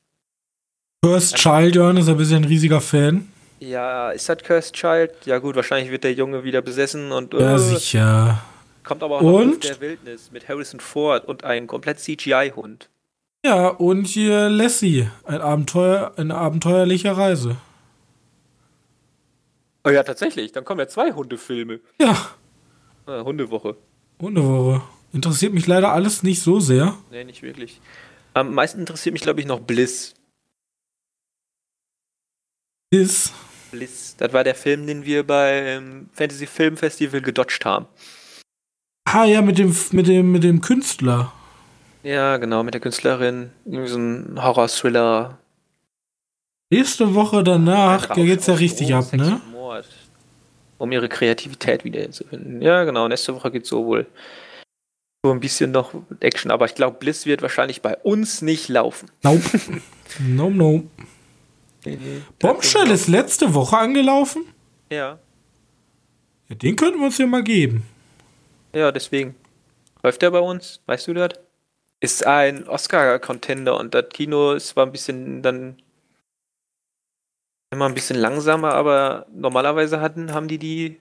First Child, Jörn ist ein bisschen ein riesiger Fan. Ja, ist das Cursed Child? Ja, gut, wahrscheinlich wird der Junge wieder besessen und Ja, äh, sicher. kommt aber auch noch Und? Der Wildnis mit Harrison Ford und einem komplett CGI-Hund. Ja, und hier Lassie, ein Abenteuer, eine abenteuerliche Reise. Oh ja, tatsächlich. Dann kommen ja zwei Hundefilme. Ja, Äh, Hundewoche. Wunderwoche. Interessiert mich leider alles nicht so sehr. Nee, nicht wirklich. Am meisten interessiert mich, glaube ich, noch Bliss. Ist. Bliss. Das war der Film, den wir beim Fantasy Film Festival gedodged haben. Ah ja, mit dem, mit dem, mit dem Künstler. Ja, genau, mit der Künstlerin. Irgendwie so ein Horror-Thriller. Nächste Woche danach da geht's ja richtig Rausch, ab, Sex ne? Mord. Um ihre Kreativität wieder zu finden. Ja, genau. Nächste Woche geht's so wohl so ein bisschen noch Action. Aber ich glaube, Bliss wird wahrscheinlich bei uns nicht laufen. Nope. no, no. Bombshell ist letzte Woche angelaufen? Ja, Ja, den könnten wir uns ja mal geben. ja, deswegen. Läuft der bei uns? Weißt du das? Ist ein Oscar-Contender und das Kino ist zwar ein bisschen dann immer ein bisschen langsamer, aber normalerweise hatten, haben die die.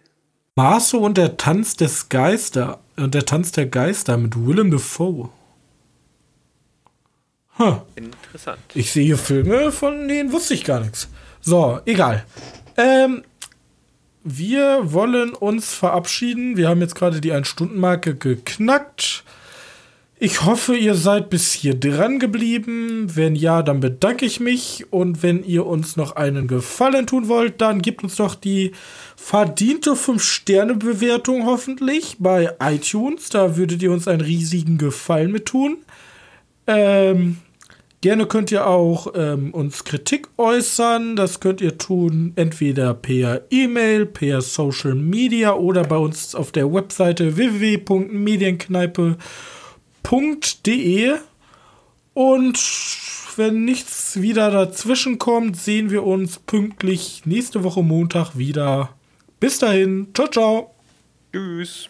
Marso und der Tanz des Geister und der Tanz der Geister mit Willem Dafoe. Huh. Interessant. Ich sehe hier Filme, von denen wusste ich gar nichts. So, egal. Ähm, wir wollen uns verabschieden. Wir haben jetzt gerade die Ein-Stunden-Marke geknackt. Ich hoffe, ihr seid bis hier dran geblieben. Wenn ja, dann bedanke ich mich. Und wenn ihr uns noch einen Gefallen tun wollt, dann gebt uns doch die verdiente 5-Sterne-Bewertung hoffentlich bei iTunes. Da würdet ihr uns einen riesigen Gefallen mit tun. Ähm, gerne könnt ihr auch ähm, uns Kritik äußern. Das könnt ihr tun entweder per E-Mail, per Social Media oder bei uns auf der Webseite www.medienkneipe.de. Und wenn nichts wieder dazwischen kommt, sehen wir uns pünktlich nächste Woche Montag wieder. Bis dahin, ciao, ciao. Tschüss.